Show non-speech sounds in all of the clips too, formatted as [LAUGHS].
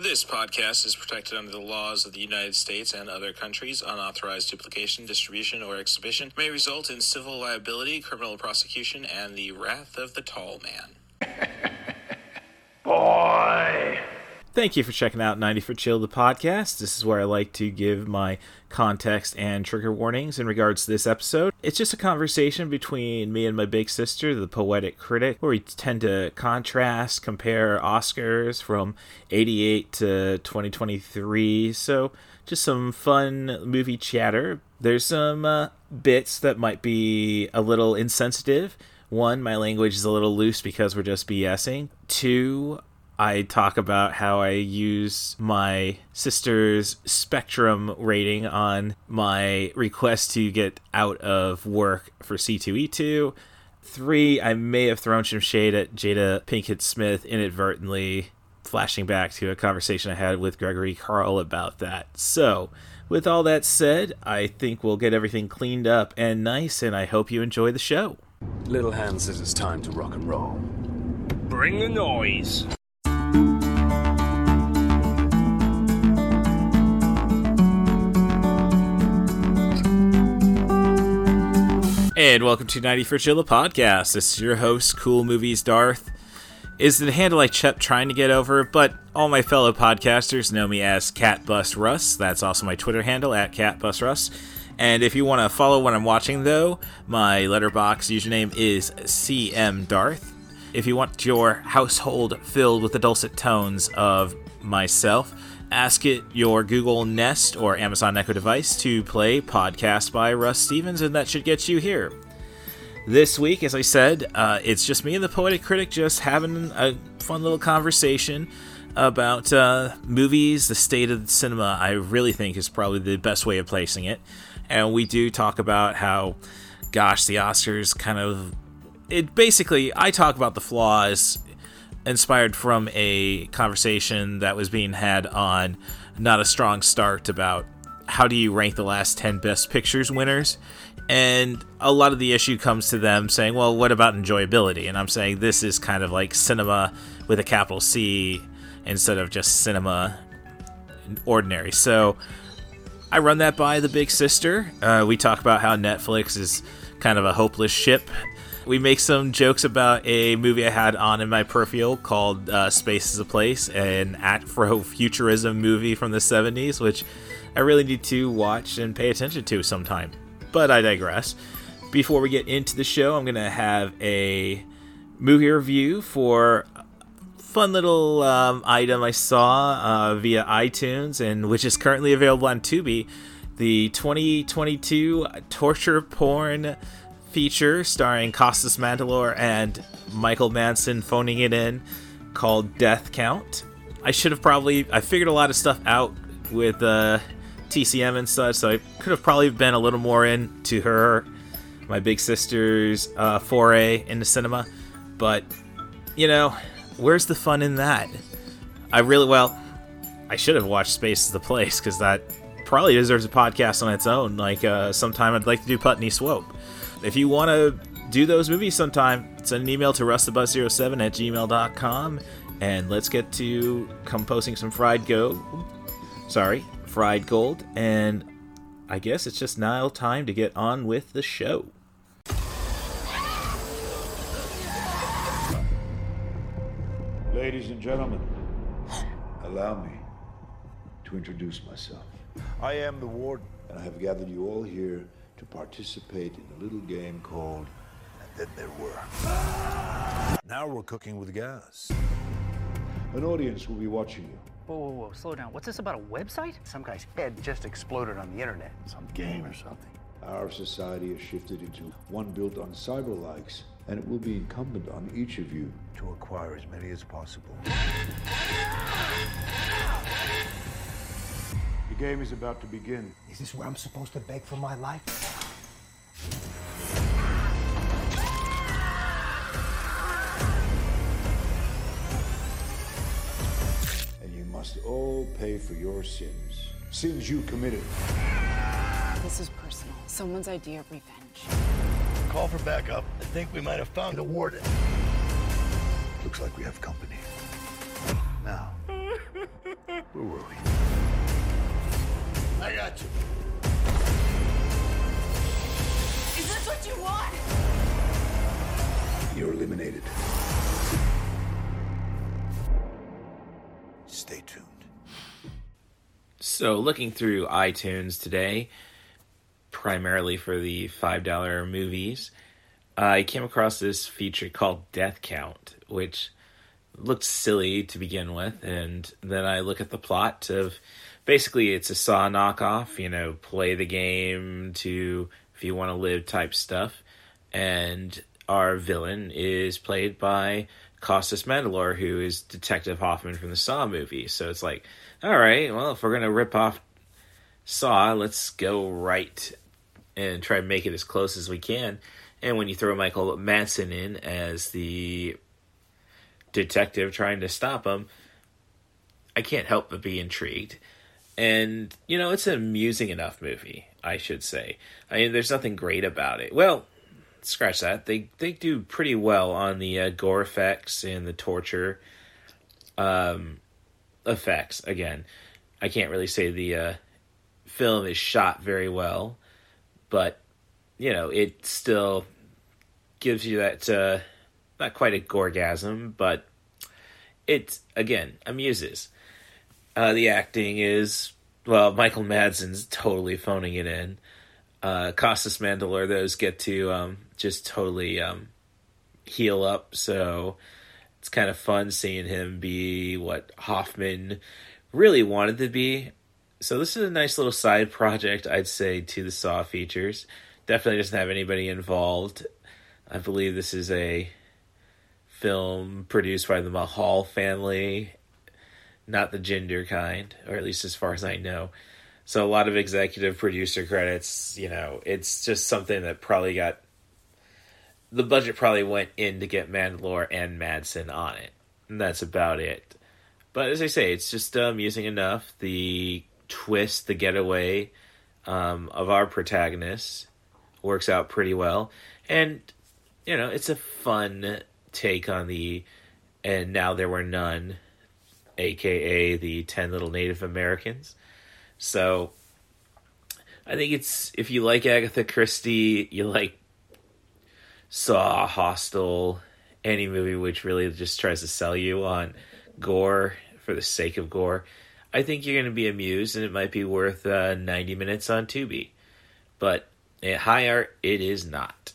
This podcast is protected under the laws of the United States and other countries. Unauthorized duplication, distribution, or exhibition may result in civil liability, criminal prosecution, and the wrath of the tall man. Thank you for checking out 90 for Chill, the podcast. This is where I like to give my context and trigger warnings in regards to this episode. It's just a conversation between me and my big sister, the poetic critic, where we tend to contrast, compare Oscars from 88 to 2023. So, just some fun movie chatter. There's some uh, bits that might be a little insensitive. One, my language is a little loose because we're just BSing. Two, I talk about how I use my sister's spectrum rating on my request to get out of work for C2E2. Three, I may have thrown some shade at Jada Pinkett Smith inadvertently, flashing back to a conversation I had with Gregory Carl about that. So, with all that said, I think we'll get everything cleaned up and nice, and I hope you enjoy the show. Little Hand says it's time to rock and roll. Bring the noise. And welcome to 90 for Chilla podcast. This is your host, Cool Movies Darth. Is the handle I kept trying to get over, but all my fellow podcasters know me as Catbus Russ. That's also my Twitter handle at Catbus Russ. And if you want to follow what I'm watching, though, my Letterboxd username is CM Darth. If you want your household filled with the dulcet tones of myself, ask it your Google Nest or Amazon Echo device to play Podcast by Russ Stevens, and that should get you here. This week, as I said, uh, it's just me and the Poetic Critic just having a fun little conversation about uh, movies, the state of the cinema, I really think is probably the best way of placing it. And we do talk about how, gosh, the Oscars kind of. It basically, I talk about the flaws inspired from a conversation that was being had on Not a Strong Start about how do you rank the last 10 best pictures winners? And a lot of the issue comes to them saying well what about enjoyability? And i'm saying this is kind of like cinema with a capital c instead of just cinema ordinary. So i run that by the big sister. Uh, we talk about how netflix is kind of a hopeless ship we make some jokes about a movie I had on in my peripheral called uh, Space is a Place, an Afrofuturism movie from the 70s, which I really need to watch and pay attention to sometime. But I digress. Before we get into the show, I'm going to have a movie review for fun little um, item I saw uh, via iTunes, and which is currently available on Tubi. The 2022 torture porn feature starring Costas Mandylor and Michael Madsen phoning it in called Death Count. I should have probably I figured a lot of stuff out with uh, TCM and such, so I could have probably been a little more into her, my big sister's uh, foray into cinema. But you know, where's the fun in that? I really well, I should have watched Space is the Place because that probably deserves a podcast on its own. Like uh, sometime I'd like to do Putney Swope if you want to do those movies sometime, send an email to rustabuzz07 at gmail.com and let's get to composing some fried gold. Sorry, fried gold. And I guess it's just now time to get on with the show. Ladies and gentlemen, allow me to introduce myself. I am the warden, and I have gathered you all here to participate in a little game called And Then There Were. Now we're cooking with gas. An audience will be watching you. Whoa, whoa, whoa, slow down. What's this about a website? Some guy's head just exploded on the internet. Some game or something. Our society has shifted into one built on cyber likes, and it will be incumbent on each of you to acquire as many as possible. The game is about to begin. Is this where I'm supposed to beg for my life? all pay for your sins, sins you committed. This is personal. Someone's idea of revenge. Call for backup. I think we might have found the warden. Looks like we have company. Now, where were we? I got you. Is this what you want? You're eliminated. Stay tuned. So, looking through iTunes today, primarily for the $5 movies, I came across this feature called Death Count, which looked silly to begin with. And then I look at the plot of basically it's a Saw knockoff, you know, play the game to if you want to live type stuff. And our villain is played by Costas Mandylor, who is Detective Hoffman from the Saw movie. So it's like, all right, well, if we're going to rip off Saw, let's go right and try to make it as close as we can. And when you throw Michael Madsen in as the detective trying to stop him, I can't help but be intrigued. And, you know, it's an amusing enough movie, I should say. I mean, there's nothing great about it. Well, scratch that. They they do pretty well on the uh, gore effects and the torture um, effects. Again, I can't really say the uh, film is shot very well, but you know it still gives you that uh, not quite a gorgasm, but it again amuses. Uh, the acting is well, Michael Madsen's totally phoning it in. Uh, Costas Mandylor, those get to um, just totally um, heal up. So it's kind of fun seeing him be what Hoffman really wanted to be. So this is a nice little side project, I'd say, to the Saw features. Definitely doesn't have anybody involved. I believe this is a film produced by the Mahal family, not the Jinder kind, or at least as far as I know. So a lot of executive producer credits. You know, it's just something that probably got the budget probably went in to get Mandylor and Madsen on it. And that's about it. But as I say, it's just amusing enough. The twist, the getaway um, of our protagonist works out pretty well. And, you know, it's a fun take on the and now there were none, aka the 10 little Native Americans. So I think it's if you like Agatha Christie, you like Saw, Hostel, any movie which really just tries to sell you on gore for the sake of gore. I think you're going to be amused, and it might be worth uh, 90 minutes on Tubi. But at high art, it is not.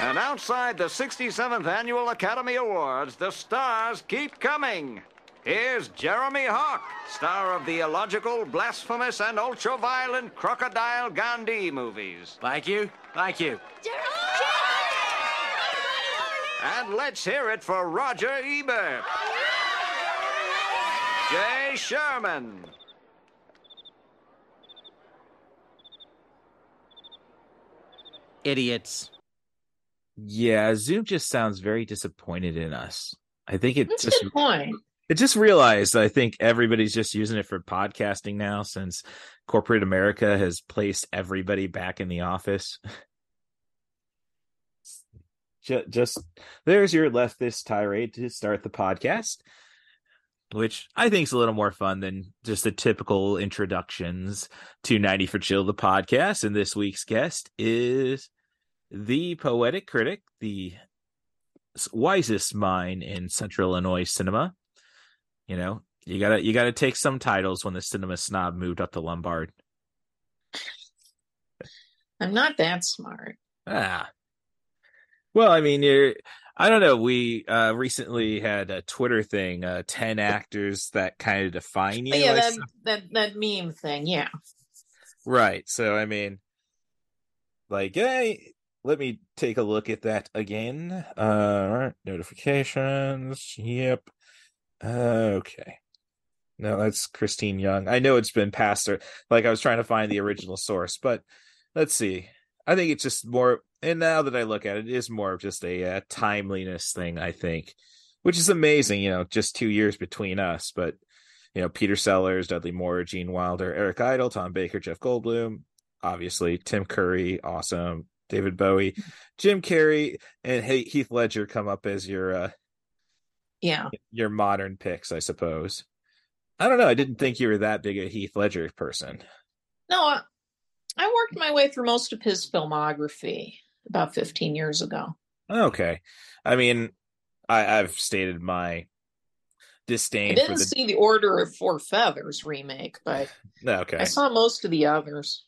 And outside the 67th Annual Academy Awards, the stars keep coming. Here's Jeremy Hawk, star of the illogical, blasphemous, and ultra-violent Crocodile Gandhi movies. Thank you. Thank you. And let's hear it for Roger Ebert. Jay Sherman. Idiots. Yeah, Zoom just sounds very disappointed in us. I think it's That's just good point. It just realized I think everybody's just using it for podcasting now since corporate America has placed everybody back in the office. [LAUGHS] just, just there's your leftist tirade to start the podcast, which I think is a little more fun than just the typical introductions to 90 for Chill, the podcast. And this week's guest is the poetic critic, the wisest mind in Central Illinois cinema. You know, you gotta you gotta take some titles when the cinema snob moved up to Lombard. I'm not that smart. Ah. Well, I mean, you're I don't know. We uh recently had a Twitter thing, uh 10 actors that kind of define you. But yeah, that, that that meme thing. Yeah. Right. So I mean like hey, let me take a look at that again. Uh all right, notifications. Yep. Okay. No, that's Christine Young. I know it's been past her. Like I was trying to find the original source, but let's see. I think it's just more and now that I look at it, it is more of just a uh, timeliness thing, I think. Which is amazing, you know, just 2 years between us, but you know, Peter Sellers, Dudley Moore, Gene Wilder, Eric Idle, Tom Baker, Jeff Goldblum, obviously Tim Curry, awesome, David Bowie, Jim Carrey, and He- Heath Ledger come up as your uh, Yeah. your modern picks, I suppose. I don't know. I didn't think you were that big a Heath Ledger person. No, I, I worked my way through most of his filmography. about 15 years ago. Okay. I mean, I, I've stated my disdain I didn't the. see the Order of Four Feathers remake, but [LAUGHS] okay. I saw most of the others.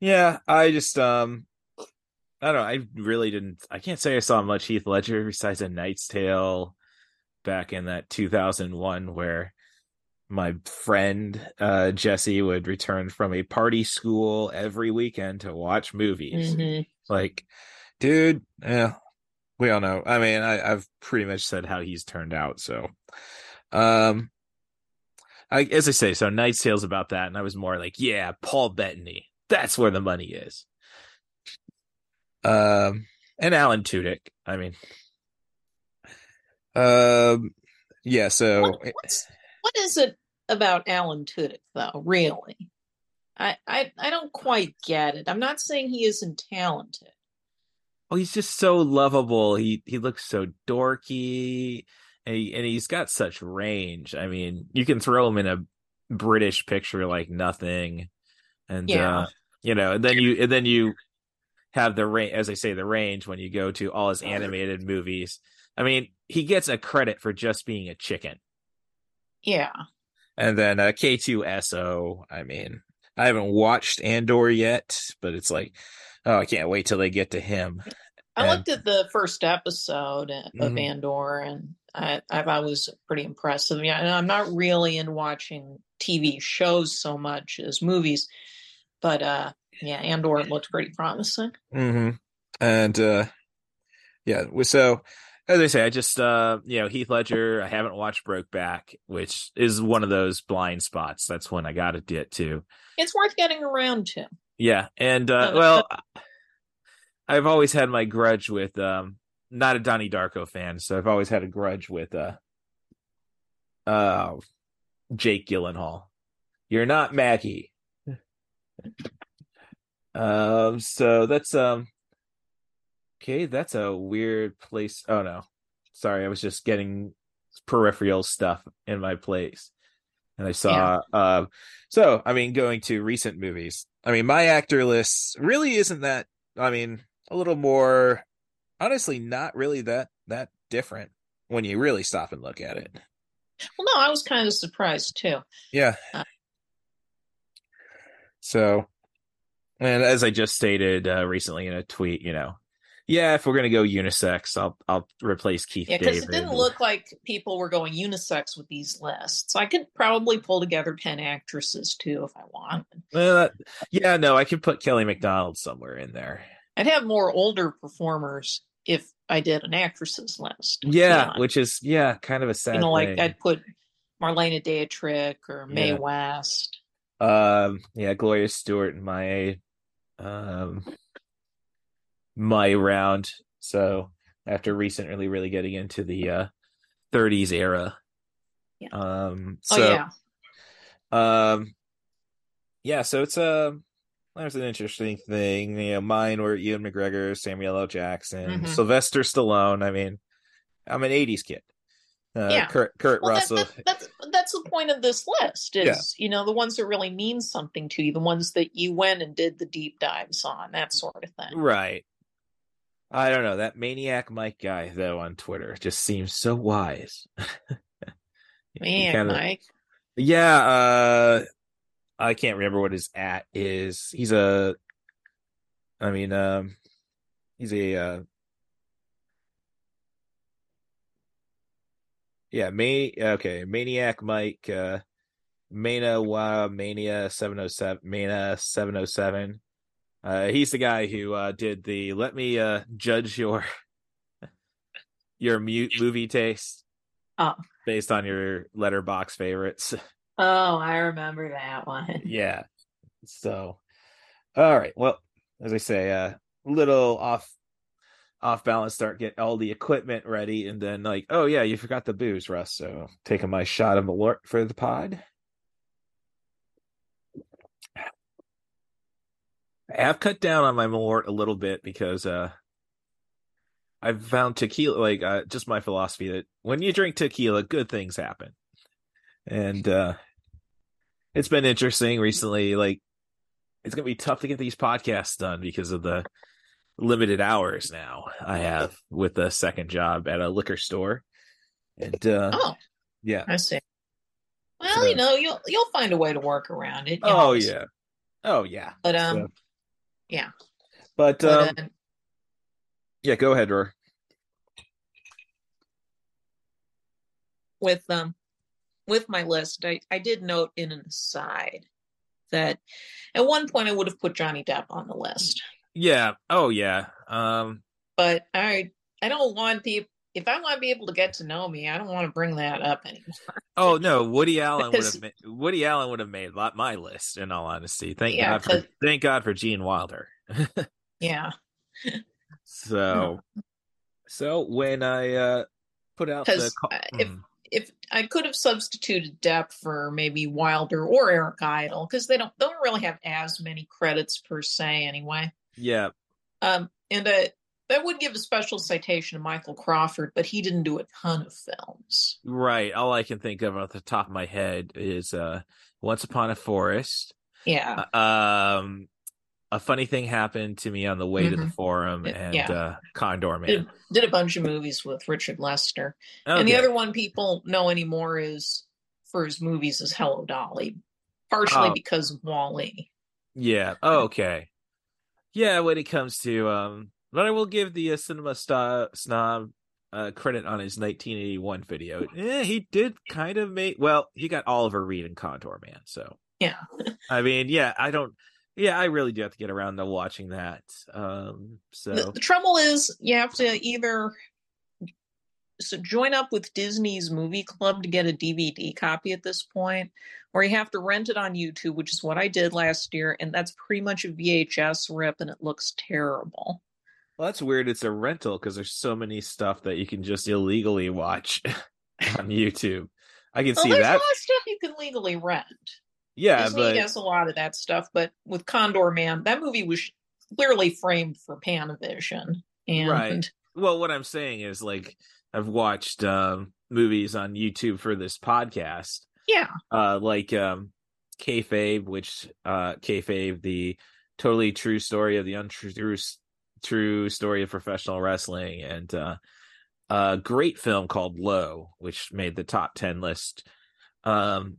Yeah, I just um I don't know, I really didn't I can't say I saw much Heath Ledger besides a Knight's Tale back in that 2001 where my friend uh Jesse would return from a party school every weekend to watch movies. Mhm. Like, dude, yeah, we all know. I mean, I, I've pretty much said how he's turned out, so um I as I say, so Knight Tale's about that, and I was more like, yeah, Paul Bettany. That's where the money is. Um and Alan Tudyk. I mean um yeah, so What, what's, it about Alan Tudyk, though? Really, I, I I don't quite get it. I'm not saying he isn't talented. Oh, he's just so lovable. He he looks so dorky, and he, and he's got such range. I mean, you can throw him in a British picture like nothing, and Yeah. uh, you know, and then you and then you have the range, as I say, the range when you go to all his animated movies. I mean, he gets a credit for just being a chicken, Yeah, and then uh, K-2SO. I mean, I haven't watched Andor yet, but it's like, oh, I can't wait till they get to him. I And- looked at the first episode of Mhm. Andor, and I, I thought it was pretty impressive. Yeah, and I'm not really in watching TV shows so much as movies, but uh, yeah, Andor looked pretty promising. hmm And uh yeah, so as I say, I just uh you know, Heath Ledger, I haven't watched Brokeback, which is one of those blind spots. That's when I gotta get to. It's worth getting around to. Yeah. And uh Uh, well I've always had my grudge with um not a Donnie Darko fan, so I've always had a grudge with uh uh Jake Gyllenhaal. You're not Maggie. [LAUGHS] Um, so that's um okay, that's a weird place. Oh no. Sorry, I was just getting peripheral stuff in my place. And I saw uh so I mean going to recent movies. I mean my actor list really isn't that I mean a little more honestly not really that that different when you really stop and look at it. Well, no, I was kind of surprised too. Yeah. Uh, So, and as I just stated uh, recently in a tweet, you know, yeah, if we're gonna go unisex, I'll I'll replace Keith Yeah, because it didn't look like people were going unisex with these lists. So I could probably pull together 10 actresses too if I want. Well, that- yeah, no, I could put Kelly Macdonald somewhere in there. I'd have more older performers if I did an actresses list. Yeah, which is yeah, kind of a sad you know, like thing. I'd put Marlene Dietrich or Mae Yeah. West. Um, yeah, Gloria Stuart and my um my round. So after recently really getting into the uh 30s era. Yeah. Um Oh, so yeah. um yeah, so it's a there's an interesting thing. You know, mine were Ewan McGregor, Samuel L. Jackson, Mhm. Sylvester Stallone. I mean, I'm an 80s kid. Uh, Yeah. Kurt, Kurt Well, that, Russell. that, that's that's the point of this list is Yeah. you know the ones that really mean something to you, the ones that you went and did the deep dives on, that sort of thing. Right. I don't know. That Maniac Mike guy, though, on Twitter just seems so wise. [LAUGHS] Man, kinda- Mike. Yeah, uh I can't remember what his at is. He's a I mean, um he's a uh Yeah, May okay, Maniac Mike uh Mana Wa Mania 707 Mana 707. Uh he's the guy who uh did the let me uh judge your [LAUGHS] your mute movie taste Oh. based on your Letterboxd favorites. [LAUGHS] Oh, I remember that one. [LAUGHS] yeah. So all right. Well, as I say, uh little off off balance start get all the equipment ready and then like, oh yeah, you forgot the booze, Russ. So taking my shot of Malort for the pod. I have cut down on my Malort a little bit because uh I've found tequila like uh, just my philosophy that when you drink tequila, good things happen. And uh it's been interesting recently, like it's gonna be tough to get these podcasts done because of the limited hours now. I have with a second job at a liquor store, and uh, oh, yeah, I see. Well, So- you know, you'll you'll find a way to work around it. oh know. yeah, oh yeah. But um, So- yeah. but um, uh, yeah, go ahead, Roar. with um with my list, I, I did note in an aside that at one point I would have put Johnny Depp on the list, Yeah. Oh yeah. Um. but I I don't want people. If I want to be able to get to know me, I don't want to bring that up anymore. [LAUGHS] Oh no, Woody Allen would have made, Woody Allen would have made my list. In all honesty, thank Yeah, God for thank God for Gene Wilder. [LAUGHS] Yeah, So, so when I uh put out the call, if Mm. if I could have substituted Depp for maybe Wilder or Eric Idle, because they don't don't really have as many credits per se anyway. yeah, Um, and uh, that would give a special citation to Michael Crawford, but he didn't do a ton of films. right. All I can think of off the top of my head is uh Once Upon a Forest. Yeah, Um, a funny thing happened to me on the way to the Mhm. forum, and yeah. uh Condorman. did a bunch of movies with Richard Lester. And the other one people know anymore is for his movies is Hello Dolly, partially Oh. because of WALL-E. Yeah. Oh, okay. Yeah, when it comes to um, but I will give the uh, cinema sta- snob uh credit on his 1981 video. Eh, he did kind of make well, he got Oliver Reed and Condorman. So Yeah. [LAUGHS] I mean, yeah, I don't. Yeah, I really do have to get around to watching that. Um, so The, the trouble is, you have to either so join up with Disney's Movie Club to get a DVD copy at this point, or you have to rent it on YouTube, which is what I did last year, and that's pretty much a VHS rip, and it looks terrible. Well, that's weird. It's a rental because there's so many stuff that you can just illegally watch [LAUGHS] on YouTube. I can Well, see there's that. a lot of stuff you can legally rent. Yeah, Disney but has a lot of that stuff, but with Condorman, that movie was clearly framed for Panavision, and Right. well, what I'm saying is like I've watched um, movies on YouTube for this podcast, yeah, uh, like um, Kayfabe, which uh, Kayfabe, the totally true story of the untrue true story of professional wrestling, and uh, a great film called Low, which made the top ten list um,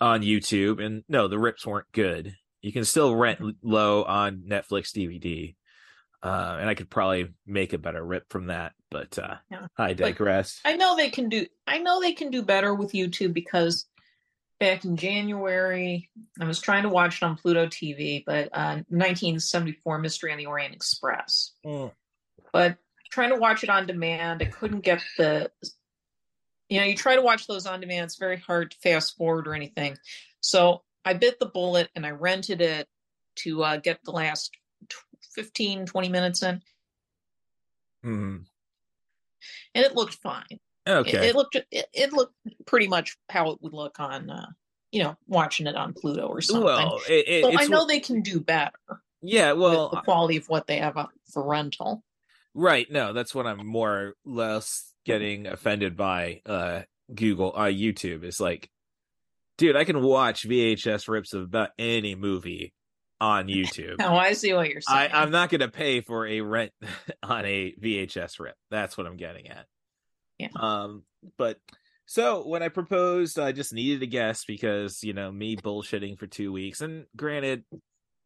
on YouTube. And no, the rips weren't good. You can still rent Low on Netflix DVD. Uh, and I could probably make a better rip from that, but uh, Yeah. I digress. I know they can do. I know they can do better with YouTube because back in January, I was trying to watch it on Pluto TV, but uh, 1974 Mystery on the Orient Express. But trying to watch it on demand, I couldn't get the. You know, you try to watch those on demand, it's very hard to fast forward or anything. So I bit the bullet and I rented it to uh, get the last tw- 15, 20 minutes in, Mhm. and it looked fine. Okay. It, it looked it, it looked pretty much how it would look on uh, you know watching it on Pluto or something. Well, it, it, so I know they can do better. yeah, well, the quality of what they have for rental. Right. No, that's what I'm more or less getting offended by uh Google uh YouTube. is like dude, I can watch VHS rips of about any movie on YouTube. [LAUGHS] Oh, I see what you're I, saying. I'm not gonna pay for a rent [LAUGHS] on a VHS rip. That's what I'm getting at. Yeah. Um but so when I proposed, I just needed a guest because, you know, me bullshitting for two weeks. And granted,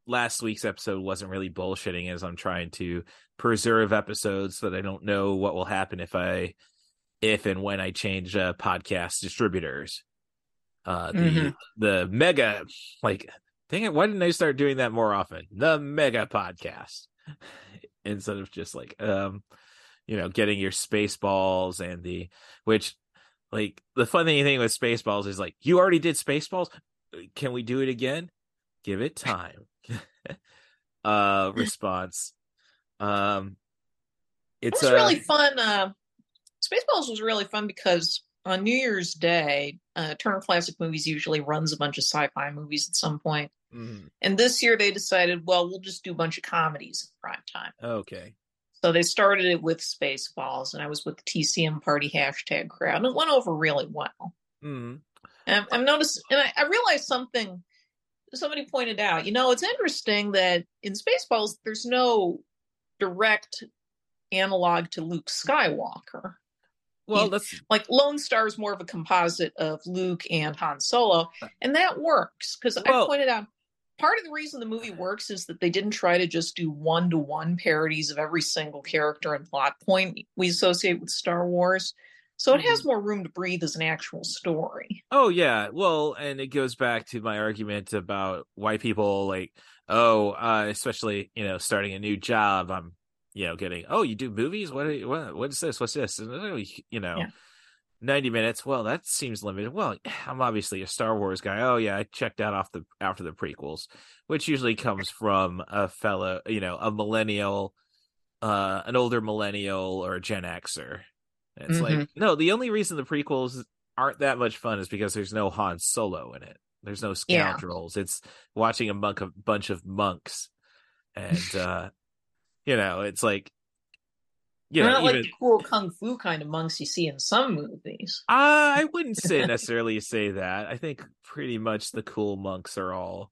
last week's episode wasn't really bullshitting as I'm trying to preserve episodes so that I don't know what will happen if I if and when I change uh, podcast distributors. Uh the Mhm. the mega like dang it, why didn't I start doing that more often? The mega podcast. [LAUGHS] Instead of just like um you know, getting your Spaceballs and the which like the funny thing with Spaceballs is like you already did Spaceballs. Can we do it again? Give it time. [LAUGHS] uh [LAUGHS] response. Um it's was uh, really fun. Uh, Spaceballs was really fun because on New Year's Day, uh, Turner Classic Movies usually runs a bunch of sci-fi movies at some point. mhm. And this year they decided, well, we'll just do a bunch of comedies in prime time. okay. So they started it with Spaceballs, and I was with the TCM Party hashtag crowd, and it went over really well. Mm. And I've noticed, and I, I realized something. Somebody pointed out, you know, it's interesting that in Spaceballs there's no direct analog to Luke Skywalker. Well, that's like Lone Star is more of a composite of Luke and Han Solo, and that works because I pointed out part of the reason the movie works is that they didn't try to just do one to one parodies of every single character and plot point we associate with Star Wars. So it Mm-hmm. has more room to breathe as an actual story. Oh yeah, well, and it goes back to my argument about why people like, oh, uh, especially you know, starting a new job. I'm, you know, getting, oh, you do movies? What? Are you, what? What is this? What's this? And, oh, you know, Yeah. Ninety minutes. Well, that seems limited. Well, [SIGHS] I'm obviously a Star Wars guy. Oh yeah, I checked out off the after the prequels, which usually comes from a fellow, you know, a millennial, uh, an older millennial or a Gen Xer. And It's like no, the only reason the prequels aren't that much fun is because there's no Han Solo in it. There's no Yeah. scoundrels. It's watching a monk, a bunch of monks, and uh you know, it's like you They're know, not like the cool kung fu kind of monks you see in some movies. uh, I wouldn't say [LAUGHS] necessarily say that. I think pretty much the cool monks are all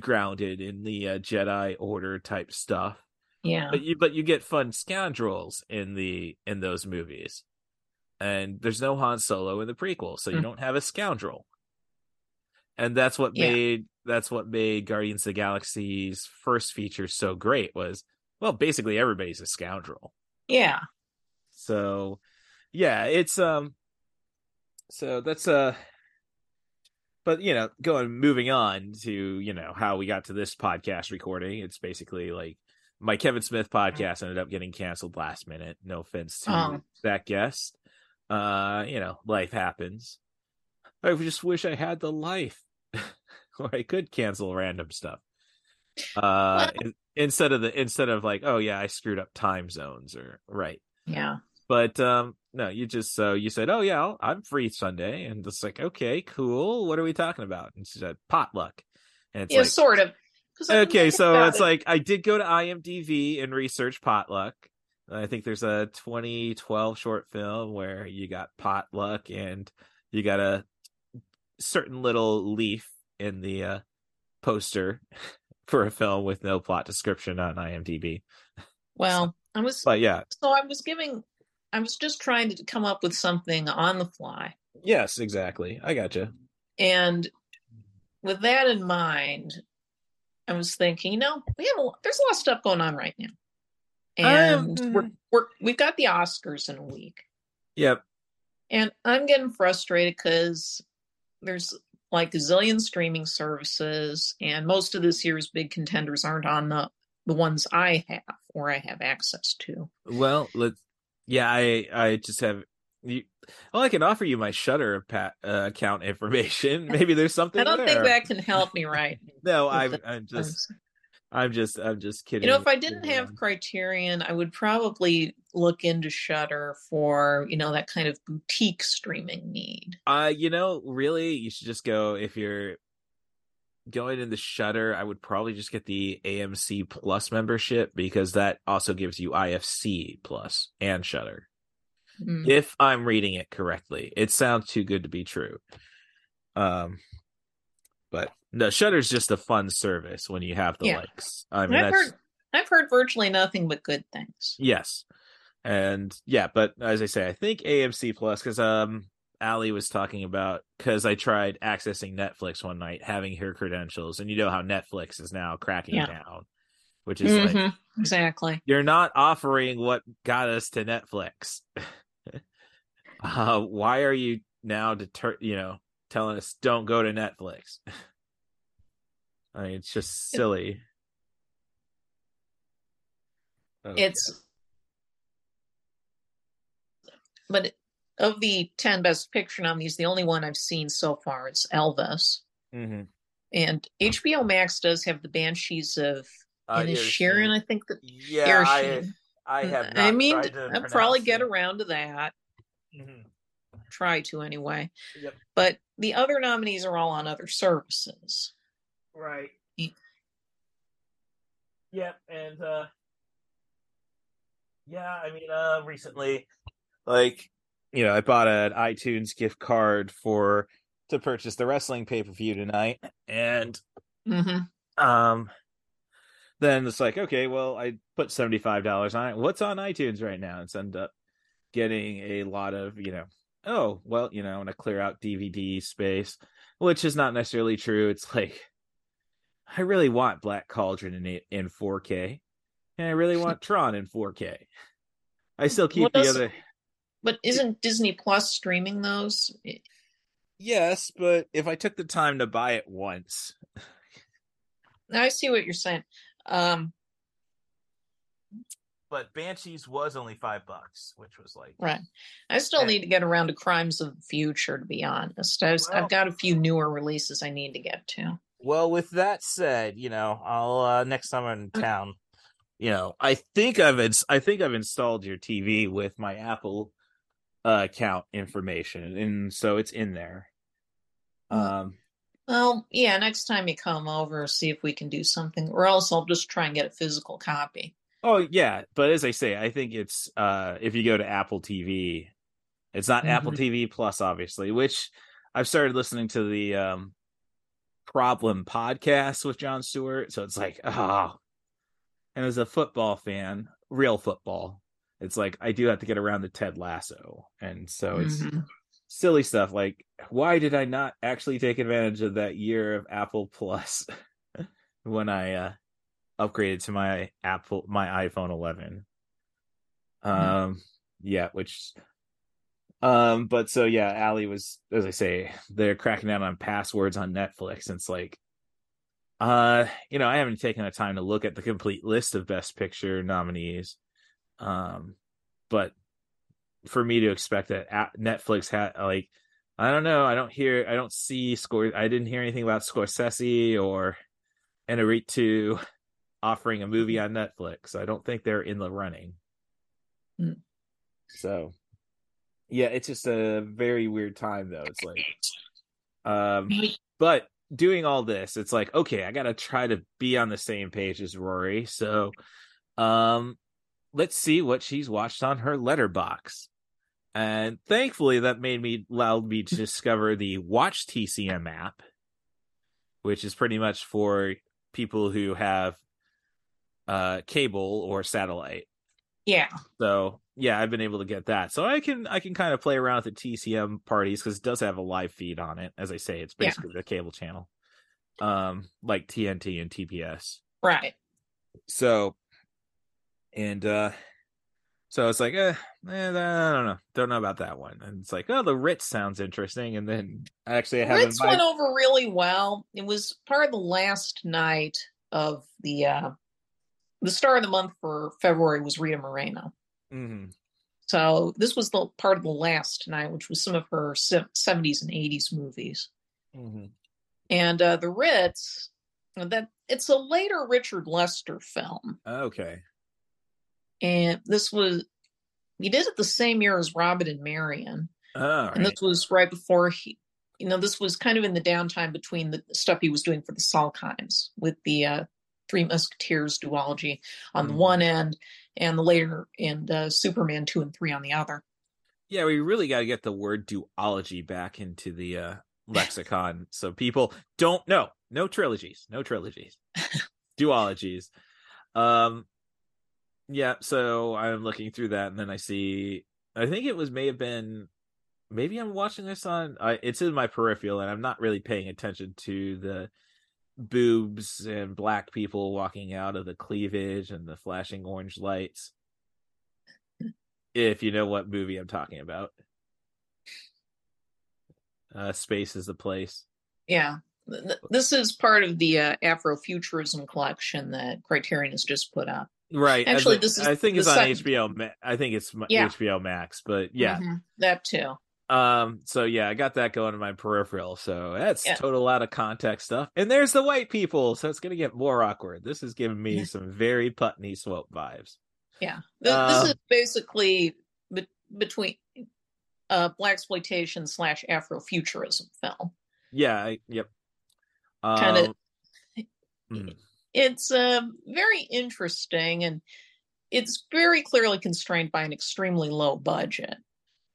grounded in the uh, Jedi Order type stuff. Yeah. But you but you get fun scoundrels in the in those movies. And there's no Han Solo in the prequel, so you Mm. don't have a scoundrel. And that's what Yeah. made that's what made Guardians of the Galaxy's first feature so great was well, basically everybody's a scoundrel. Yeah. So yeah, it's um so that's uh but you know, going moving on to, you know, how we got to this podcast recording, it's basically like my Kevin Smith podcast ended up getting canceled last minute. No offense to Oh. that guest. Uh, you know, life happens. I just wish I had the life [LAUGHS] where I could cancel random stuff. Uh in- instead of the instead of like, oh yeah, I screwed up time zones or right. Yeah. But um no, you just so you said, "Oh yeah, I'll, I'm free Sunday," and it's like, "Okay, cool. What are we talking about?" And she said, "Potluck," and it's yeah, like, sort of okay, so it's it. like I did go to IMDb and research Potluck. I think there's a 2012 short film where you got Potluck and you got a certain little leaf in the uh, poster [LAUGHS] for a film with no plot description on IMDb. well, I was But yeah, so I was giving I was just trying to come up with something on the fly. yes, exactly. I gotcha. And with that in mind, I was thinking, you know, we have a, there's a lot of stuff going on right now. And Um, we're, we're we've got the Oscars in a week. Yep. And I'm getting frustrated because there's like a zillion streaming services, and most of this year's big contenders aren't on the the ones I have or I have access to. Well, let's, yeah, I I just have you. Well, I can offer you my Shudder pat, uh, account information. [LAUGHS] Maybe there's something. I don't think that can help me right. [LAUGHS] No, I'm I'm just. I'm just I'm just kidding. You know, if I didn't have Criterion, I would probably look into Shudder for you know that kind of boutique streaming need. uh, you know, really, you should just go if you're going in the Shudder. I would probably just get the AMC Plus membership because that also gives you IFC Plus and Shudder. Mm. if I'm reading it correctly. It sounds too good to be true. Um, but no, Shudder's just a fun service when you have the Yeah. likes. I mean, I've heard I've heard virtually nothing but good things. yes, and yeah, but as I say, I think AMC Plus because um, Ali was talking about because I tried accessing Netflix one night, having her credentials, and you know how Netflix is now cracking Yeah. down, which is like Mhm, exactly. you're not offering what got us to Netflix. [LAUGHS] uh, why are you now deter? You know, telling us don't go to Netflix? [LAUGHS] I mean, it's just silly. Okay. It's but of the ten best picture nominees, the only one I've seen so far is Elvis. Mhm. And HBO Max does have the Banshees of Uh, Inisherin. Sharon, I think that Yeah, I I have. Not I mean, I'll probably pronounce get around to that. Mhm. Try to anyway. Yep. But the other nominees are all on other services. Right. Yep, and uh yeah, I mean uh recently like you know, I bought an iTunes gift card for to purchase the wrestling pay-per-view tonight and hmm um then it's like, okay, well, I put seventy five dollars on it. What's on iTunes right now? And end up getting a lot of, you know, oh, well, you know, I want to clear out DVD space, which is not necessarily true. It's like I really want Black Cauldron in in 4K, and I really want Tron in 4K. I still keep the other. But isn't Disney Plus streaming those? Yes, but if I took the time to buy it once, I see what you're saying. Um, but Banshees was only five bucks, which was like right. I still and, need to get around to Crimes of the Future. To be honest, I was, well, I've got a few newer releases I need to get to. Well, with that said, you know, I'll uh next time I'm in mm. town, you know, I think I've ins- I think I've installed your TV with my Apple uh, account information, and so it's in there. Mm. Um. Well, yeah. Next time you come over, see if we can do something, or else I'll just try and get a physical copy. Oh yeah, but as I say, I think it's uh if you go to Apple TV, it's not mm-hmm. Apple TV Plus, obviously, which I've started listening to the um problem podcast with Jon Stewart. So it's like, oh and as a football fan, real football, it's like I do have to get around to Ted Lasso. And so it's mm-hmm. silly stuff like why did I not actually take advantage of that year of Apple Plus [LAUGHS] when I uh upgraded to my Apple my iPhone 11. Mm-hmm. Um yeah, which um but so yeah, Ali was as I say, they're cracking down on passwords on Netflix and it's like uh you know, I haven't taken the time to look at the complete list of best picture nominees. Um but for me to expect that Netflix had like I don't know, I don't hear I don't see score I didn't hear anything about Scorsese or Inarritu offering a movie on Netflix. I don't think they're in the running. Mm. So, yeah, it's just a very weird time though. It's like, um, but doing all this, it's like, okay, I got to try to be on the same page as Rory. So, um, let's see what she's watched on her Letterboxd. And thankfully, that made me allowed me to discover the Watch TCM app, which is pretty much for people who have uh cable or satellite. Yeah. So yeah, I've been able to get that. So I can I can kind of play around with the TCM parties because it does have a live feed on it. As I say, it's basically yeah. a cable channel. Um, like TNT and TBS. Right. So and uh so it's like, eh, eh, I don't know, don't know about that one. And it's like, oh, the Ritz sounds interesting. And then actually, I have Ritz went over really well. It was part of the last night of the uh the star of the month for February was Rita Moreno. Mm-hmm. So this was the part of the last night, which was some of her 70s and 80s movies. Mm-hmm. And uh, the Ritz, that it's a later Richard Lester film. Okay. And this was he did it the same year as Robin and Marian. Oh, and this was right before he, you know, this was kind of in the downtime between the stuff he was doing for the Salkinds with the uh, Three Musketeers duology on mm. the one end, and the later and uh, Superman two and three on the other. Yeah, we really got to get the word duology back into the uh, lexicon, [LAUGHS] so people don't know. No trilogies, no trilogies, [LAUGHS] duologies. Um, yeah. So I'm looking through that, and then I see. I think it was may have been. Maybe I'm watching this on. I, it's in my peripheral, and I'm not really paying attention to the boobs and black people walking out of the cleavage and the flashing orange lights. if you know what movie I'm talking about. Uh, space is the place. Yeah. This is part of the uh, Afrofuturism collection that Criterion has just put up. Right. Actually, this is I think it's on second... HBO. I think it's yeah. HBO Max, but yeah, mm-hmm. that too. Um, so yeah, I got that going in my peripheral. So that's yeah. total out of context stuff. And there's the white people, so it's gonna get more awkward. This is giving me some very Putney Swope vibes. Yeah, this, this is basically be- between uh blaxploitation slash Afrofuturism film. Yeah. I, yep. Um, kind of. Hmm. It's uh, very interesting and it's very clearly constrained by an extremely low budget.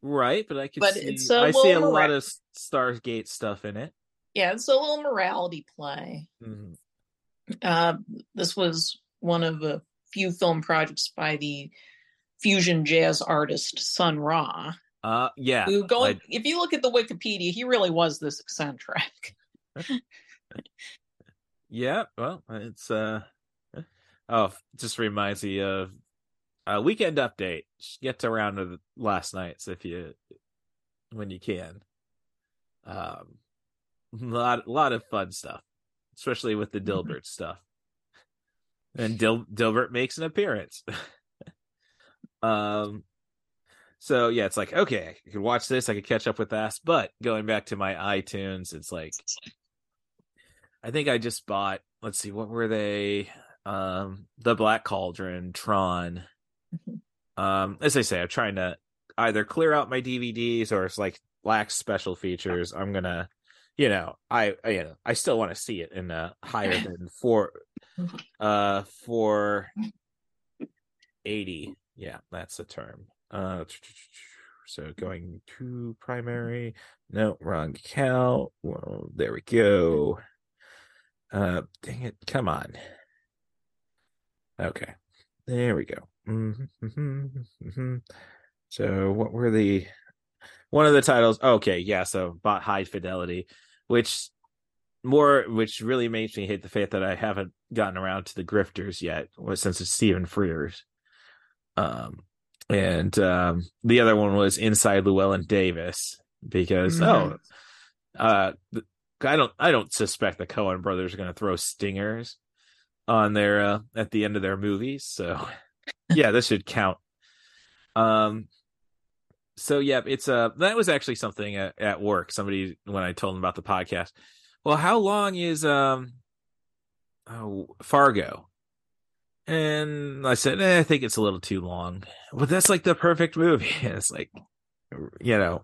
Right, but I can but see it's I see a lot of Stargate stuff in it. Yeah, it's a little morality play. Mm-hmm. Uh, this was one of a few film projects by the fusion jazz artist Sun Ra. Uh, yeah. Who going? if you look at the Wikipedia, he really was this eccentric. [LAUGHS] yeah. Well, it's uh. Oh, just reminds me of a weekend update. Just get around to the last nights if you when you can. Um, a lot, a lot of fun stuff, especially with the mm-hmm. Dilbert stuff. And Dil- Dilbert makes an appearance. [LAUGHS] um, so yeah, it's like okay, I could watch this, I could catch up with that. But going back to my iTunes, it's like I think I just bought. Let's see, what were they? Um, the Black Cauldron, Tron. Mm-hmm. Um, as I say, I'm trying to either clear out my DVDs or it's like lacks special features. I'm gonna, you know, I, I you know, I still want to see it in a higher [LAUGHS] than four, uh, four eighty. Yeah, that's the term. Uh, so going to primary. No, wrong count. Well, there we go. Uh, dang it! Come on. Okay, there we go. Mm-hmm, mm-hmm, mm-hmm. So what were the one of the titles? Okay, yeah, so bought High Fidelity, which more which really makes me hate the fact that I haven't gotten around to the Grifters yet, since it's Stephen Frears. Um and um the other one was Inside Llewyn Davis because mm-hmm. oh uh I don't I don't suspect the Coen brothers are going to throw stingers on their uh at the end of their movies, so [LAUGHS] yeah, this should count. Um so yeah, it's uh that was actually something at, at work. Somebody when I told them about the podcast. Well, how long is um oh, Fargo? And I said, eh, I think it's a little too long. But that's like the perfect movie. [LAUGHS] it's like you know,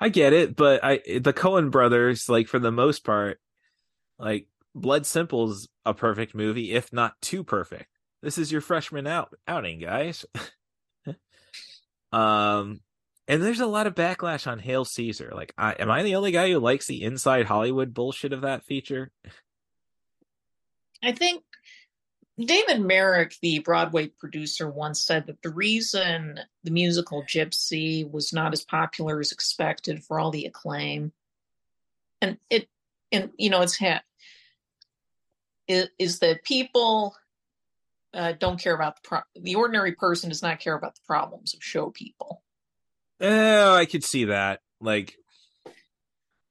I get it, but I the Coen brothers, like for the most part, like Blood Simple's a perfect movie, if not too perfect. This is your freshman out outing, guys. [LAUGHS] um and there's a lot of backlash on Hail Caesar. Like, I, am I the only guy who likes the inside Hollywood bullshit of that feature? I think David Merrick, the Broadway producer, once said that the reason the musical Gypsy was not as popular as expected for all the acclaim, and it, and you know, it's had is, is that people uh, don't care about the pro- the ordinary person does not care about the problems of show people. Oh, I could see that. Like,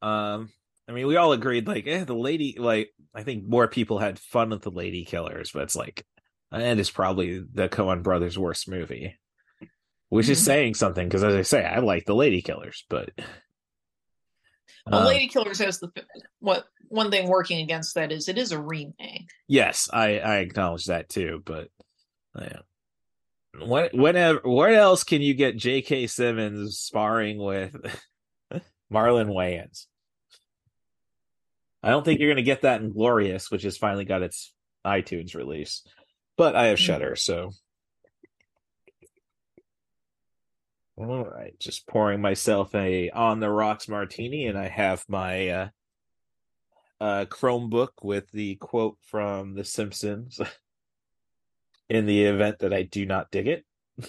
um, I mean, we all agreed, like, eh, the lady, like, I think more people had fun with the Lady Killers, but it's like, and it's probably the Coen Brothers' worst movie, which is mm-hmm. saying something because, as I say, I like the Lady Killers, but. Well, uh, Lady Killers has the what one thing working against that is it is a remake. Yes, I I acknowledge that too, but yeah, what whatever what else can you get J.K. Simmons sparring with [LAUGHS] Marlon Wayans? I don't think you're going to get that in Glorious, which has finally got its iTunes release. But I have Shudder, so all right. Just pouring myself a on the rocks martini, and I have my uh, uh, Chromebook with the quote from The Simpsons. [LAUGHS] in the event that I do not dig it. [LAUGHS]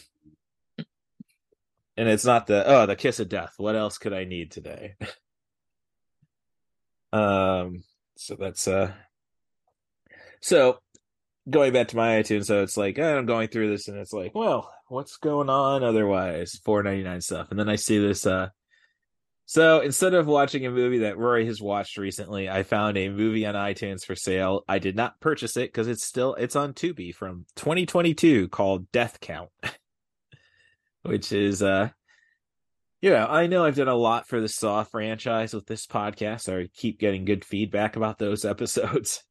and it's not the oh the kiss of death. What else could I need today? [LAUGHS] um so that's uh so going back to my iTunes, so it's like I'm going through this and it's like, well, what's going on otherwise? Four ninety nine stuff. And then I see this uh so instead of watching a movie that Rory has watched recently, I found a movie on iTunes for sale. I did not purchase it because it's still it's on Tubi from 2022 called Death Count, [LAUGHS] which is uh you know, I know I've done a lot for the Saw franchise with this podcast. So I keep getting good feedback about those [LAUGHS] episodes.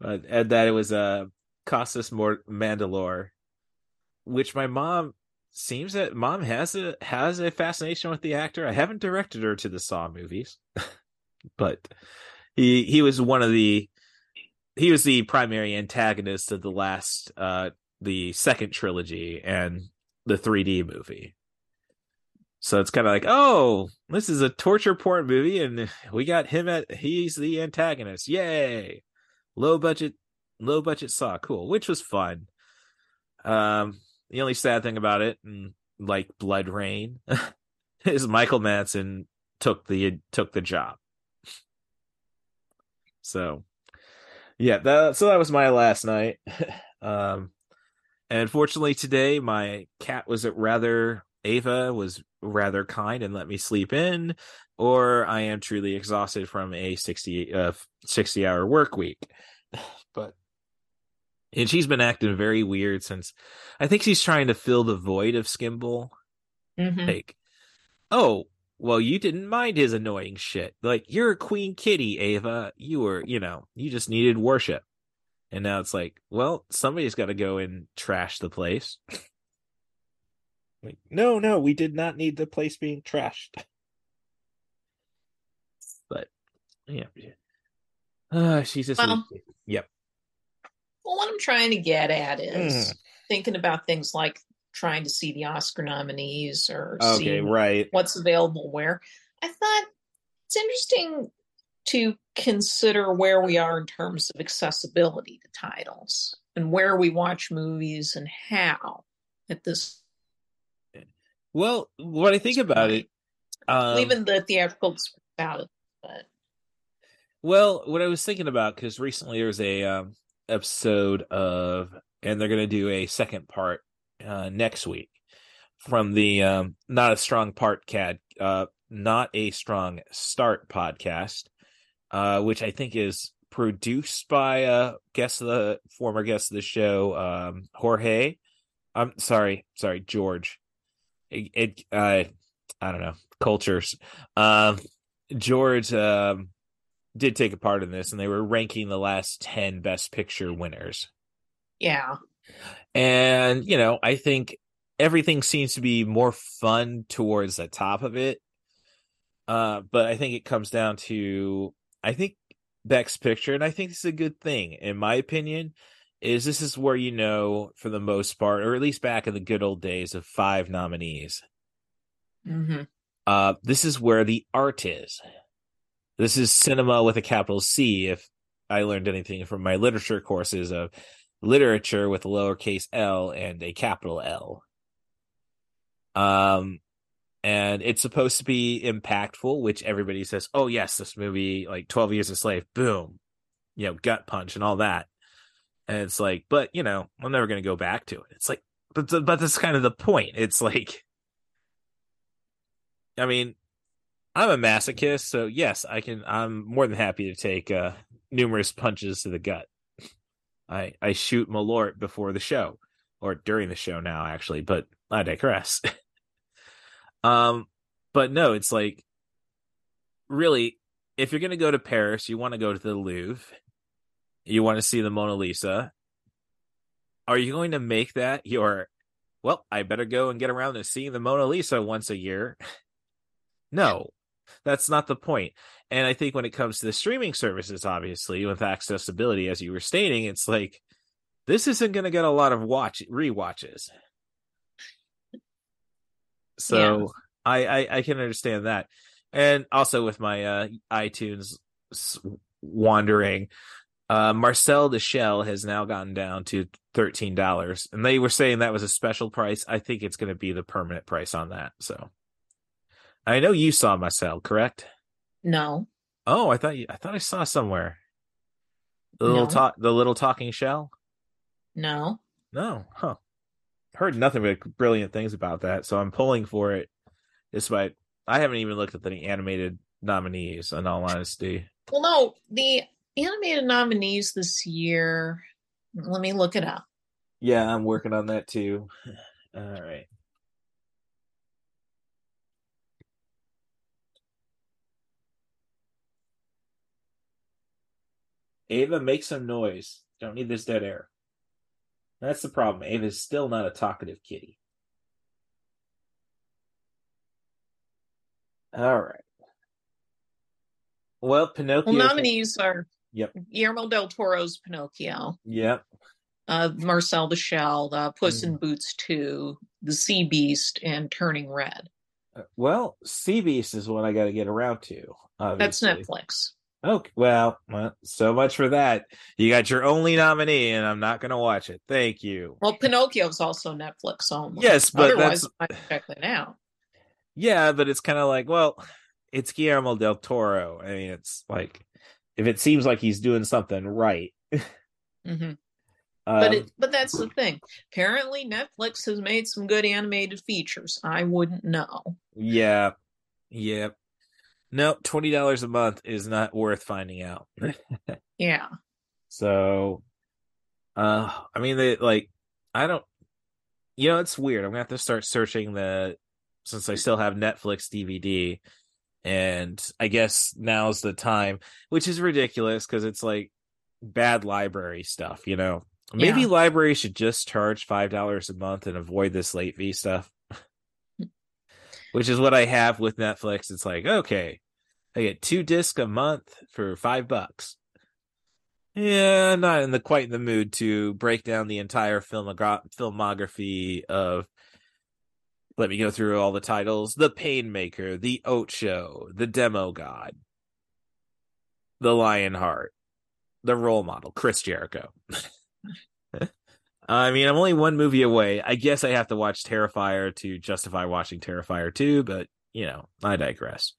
But and that it was a uh, Costas Mandylor, which my mom seems that mom has a has a fascination with the actor. I haven't directed her to the Saw movies, [LAUGHS] but he he was one of the he was the primary antagonist of the last uh the second trilogy and the 3D movie. So it's kind of like, oh, this is a torture porn movie, and we got him at he's the antagonist. Yay! Low budget low budget Saw, cool, which was fun. Um, the only sad thing about it, and like Blood Rain, [LAUGHS] is Michael Madsen took the took the job. So, yeah, that, so that was my last night. [LAUGHS] um, and fortunately today my cat was rather Ava was rather kind and let me sleep in, or I am truly exhausted from a 60 uh 60 hour work week. [LAUGHS] But and she's been acting very weird since I think she's trying to fill the void of Skimble. Mhm. Like, oh, well, you didn't mind his annoying shit. Like, you're a queen kitty, Ava. You were, you know, you just needed worship. And now it's like, well, somebody's got to go and trash the place. like, no, no, we did not need the place being trashed. But, yeah. Uh, she's just. Well- yep. Well, what I'm trying to get at is Mm. thinking about things like trying to see the Oscar nominees or Okay, see right. what's available where. I thought it's interesting to consider where we are in terms of accessibility to titles and where we watch movies and how at this Well, what I think about it, um, leaving the theatrical out of but Well, what I was thinking about because recently there was a um, episode of, and they're going to do a second part uh, next week from the um, not a strong part cad, uh, not a strong start podcast, uh, which I think is produced by uh guest of the former guest of the show, um, Jorge. I'm sorry, sorry, George. It, it uh, I don't know cultures. Um, George um did take a part in this, and they were ranking the last ten best picture winners. yeah. And, you know, I think everything seems to be more fun towards the top of it. Uh, but I think it comes down to I think Beck's picture, and I think this is a good thing, in my opinion, is this is where you know, for the most part, or at least back in the good old days of five nominees, Mm-hmm. uh, this is where the art is. This is cinema with a capital C. If I learned anything from my literature courses of literature with a lowercase l and a capital L. Um, and it's supposed to be impactful, which everybody says, "Oh yes, this movie, like Twelve Years a Slave, boom, you know, gut punch and all that." And it's like, but you know, I'm never going to go back to it. It's like, but but that's kind of the point. It's like, I mean, I'm a masochist, so yes, I can. I'm more than happy to take uh, numerous punches to the gut. I I shoot Malort before the show or during the show now, actually, but I digress. [LAUGHS] um, but no, it's like really, if you're gonna go to Paris, you want to go to the Louvre. You want to see the Mona Lisa. Are you going to make that your? Well, I better go and get around to seeing the Mona Lisa once a year. [LAUGHS] No, that's not the point. And I think when it comes to the streaming services, obviously, with accessibility, as you were stating, it's like this isn't going to get a lot of watch re-watches. So I, I I can understand that, and also with my uh, iTunes wandering, uh, Marcel the Shell has now gotten down to thirteen dollars, and they were saying that was a special price. I think it's going to be the permanent price on that. So. I know you saw Marcel, correct? No. Oh, I thought you, I thought I saw somewhere. The little No. talk, the little talking shell. No. No, huh? Heard nothing but brilliant things about that, so I'm pulling for it. Despite I haven't even looked at the animated nominees. In all honesty, Well, no, the animated nominees this year. Let me look it up. yeah, I'm working on that too. [SIGHS] All right. Ava, make some noise. Don't need this dead air. That's the problem. Ava's still not a talkative kitty. All right. Well, Pinocchio. Well, nominees are Yep. Guillermo del Toro's Pinocchio, Yep. uh, Marcel the Shell, uh, Puss Mm. in Boots 2, The Sea Beast, and Turning Red. Uh, Well, Sea Beast is what I got to get around to. That's Netflix. Okay, well, well, so much for that. You got your only nominee, and I'm not going to watch it. Thank you. Well, Pinocchio's also Netflix only. Yes, but otherwise, that's- check it out. Yeah, but it's kind of like, well, it's Guillermo del Toro. I mean, it's like if it seems like he's doing something right. hmm Um, but it, but that's the thing. Apparently, Netflix has made some good animated features. I wouldn't know. yeah, yeah. No, twenty dollars a month is not worth finding out. [LAUGHS] Yeah. So, uh, I mean, they like, I don't, you know, it's weird. I'm gonna have to start searching the, since I still have Netflix DVD, and I guess now's the time, which is ridiculous because it's like bad library stuff, you know. Maybe Yeah. libraries should just charge five dollars a month and avoid this late fee stuff. Which is what I have with Netflix. It's like, okay, I get two discs a month for five bucks. Yeah, not in the quite in the mood to break down the entire filmogra- filmography of. Let me go through all the titles: The Painmaker, The Oat Show, The Demo God, The Lionheart, The Role Model, Chris Jericho. [LAUGHS] I mean, I'm only one movie away. I guess I have to watch Terrifier to justify watching Terrifier 2, but you know, I digress.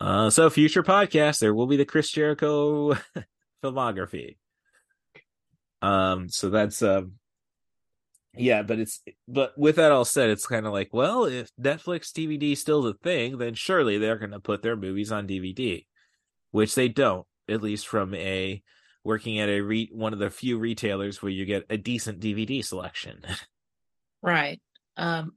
Uh, so future podcast, there will be the Chris Jericho [LAUGHS] filmography. Um, so that's um, yeah, but it's but with that all said, it's kind of like, well, if Netflix DVD is still the thing, then surely they're going to put their movies on DVD, which they don't, at least from a working at a re- one of the few retailers where you get a decent DVD selection. [LAUGHS] Right. Um,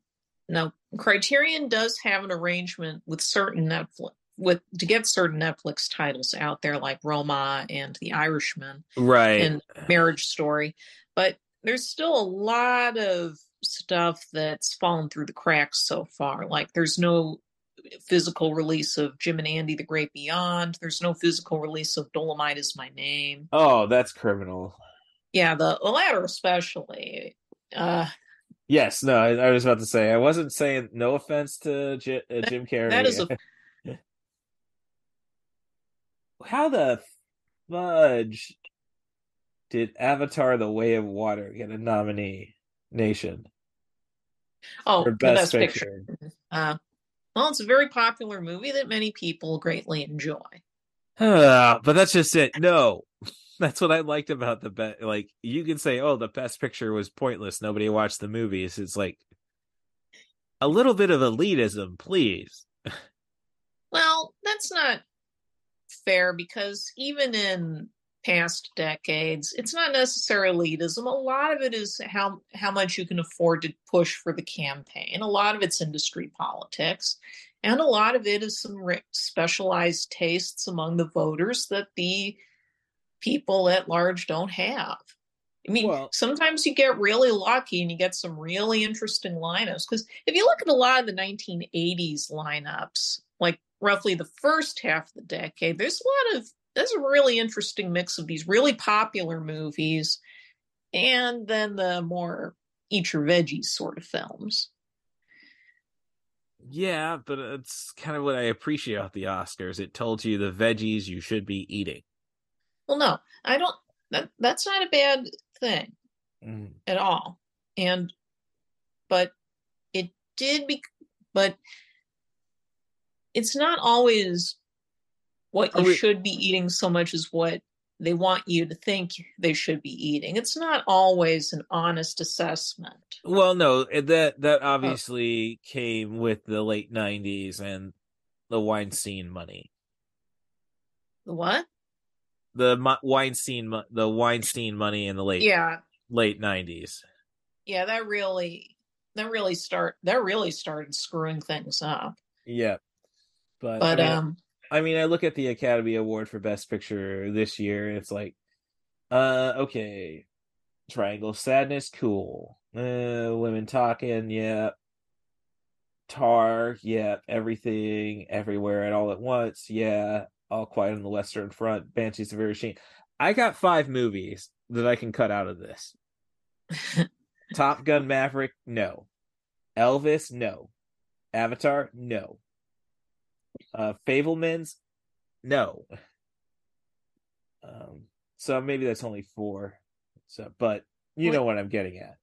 now, Criterion does have an arrangement with certain Netflix with to get certain Netflix titles out there, like Roma and The Irishman right. and Marriage Story, but there's still a lot of stuff that's fallen through the cracks so far. Like, there's no physical release of Jim and Andy: The Great Beyond. There's no physical release of Dolomite Is My Name. oh, that's criminal. Yeah, the, the latter especially. Uh, Yes, no, I, I was about to say I wasn't saying no offense to J- uh, Jim Carrey. that is a [LAUGHS] How the fudge did Avatar: The Way of Water get a nominee nation oh Best, best picture. Picture? Uh, well, it's a very popular movie that many people greatly enjoy. Ah, but that's just it. No, [LAUGHS] that's what I liked about the best. Like you can say, "Oh, the Best Picture was pointless. Nobody watched the movies." It's like a little bit of elitism, please. [LAUGHS] Well, that's not fair because even in past decades, it's not necessarily elitism. A lot of it is how how much you can afford to push for the campaign. A lot of it's industry politics, and a lot of it is some specialized tastes among the voters that the people at large don't have. I mean, Well- sometimes you get really lucky and you get some really interesting lineups. Because if you look at a lot of the 1980s lineups, like roughly the first half of the decade, there's a lot of there's a really interesting mix of these really popular movies and then the more eat your veggies sort of films. Yeah, but it's kind of what I appreciate about the Oscars. It told you the veggies you should be eating. Well, no, I don't. That that's not a bad thing Mm. at all. And but it did be but it's not always what you we- should be eating so much as what they want you to think they should be eating. It's not always an honest assessment. Well, no, that Oh. that obviously came with the late '90s and the Weinstein money. The what? The Weinstein, the Weinstein money in the late Yeah, late '90s. yeah, that really that really start that really started screwing things up. Yeah, but But I mean, um I mean, I look at the Academy Award for Best Picture this year, and it's like, uh, okay, Triangle Sadness, cool. Uh, Women Talking, yeah. Tar, yeah. Everything, Everywhere, and All at Once, yeah. All Quiet on the Western Front, Banshees of Inisherin. I got five movies that I can cut out of this. [LAUGHS] Top Gun Maverick, no. Elvis, no. Avatar, no. Uh, Fabelmans, no. Um, so maybe that's only four. So, but you Well- know what I'm getting at.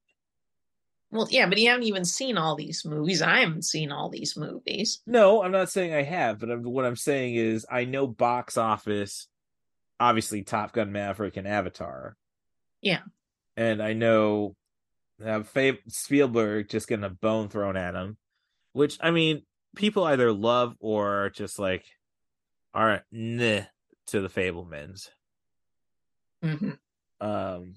Well, yeah, but you haven't even seen all these movies. I haven't seen all these movies. No, I'm not saying I have, but I'm, what I'm saying is I know box office, obviously Top Gun Maverick and Avatar, Yeah. and I know uh, Spielberg just getting a bone thrown at him, which I mean, people either love or are just like, right, nah, to the Fabelmans. hmm Um,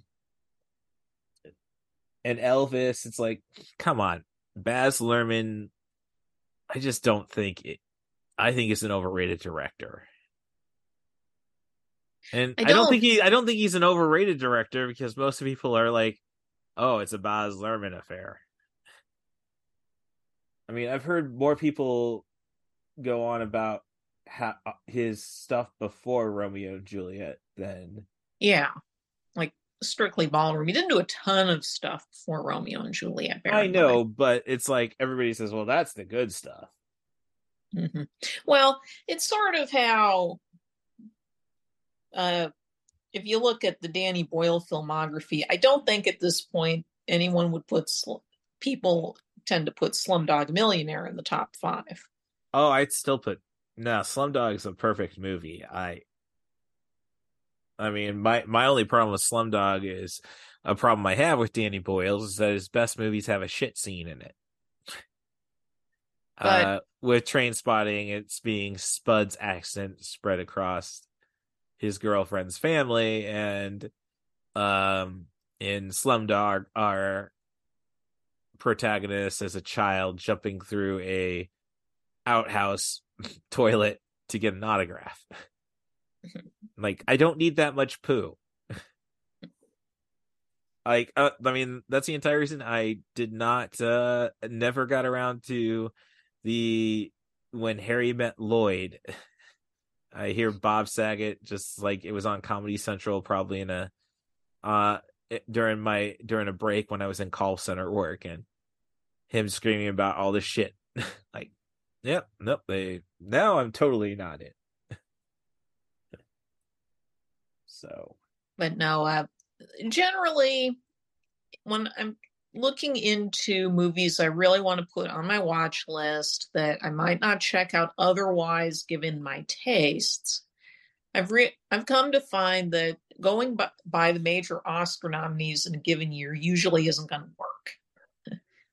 and Elvis, it's like, come on, Baz Luhrmann. I just don't think it. I think it's an overrated director, and I I don't, don't- think he. I don't think he's an overrated director because most people are like, "Oh, it's a Baz Luhrmann affair." I mean, I've heard more people go on about how his stuff before Romeo and Juliet than Yeah. Like Strictly Ballroom. He didn't do a ton of stuff before Romeo and Juliet. I know, but it's like everybody says, "Well, that's the good stuff." Mhm. Well, it's sort of how uh if you look at the Danny Boyle filmography, I don't think at this point anyone would put sl- people tend to put Slumdog Millionaire in the top five. Oh, I'd still put no. Slumdog is a perfect movie. I, I mean, my my only problem with Slumdog is a problem I have with Danny Boyle is that his best movies have a shit scene in it. But- uh, with Train Spotting, it's being Spud's accent spread across his girlfriend's family, and um, in Slumdog, our protagonist as a child jumping through a outhouse [LAUGHS] toilet to get an autograph. [LAUGHS] like I don't need that much poo. [LAUGHS] like uh, I mean that's the entire reason I did not uh never got around to the when Harry met Lloyd. I hear Bob Saget just like it was on Comedy Central probably in a uh during my during a break when I was in call center work and him screaming about all this shit. [LAUGHS] like, yep, nope, they now I'm totally not it. [LAUGHS] so but no uh generally when i'm looking into movies i really want to put on my watch list that i might not check out otherwise given my tastes i've re- i've come to find that going by, by the major oscar nominees in a given year usually isn't going to work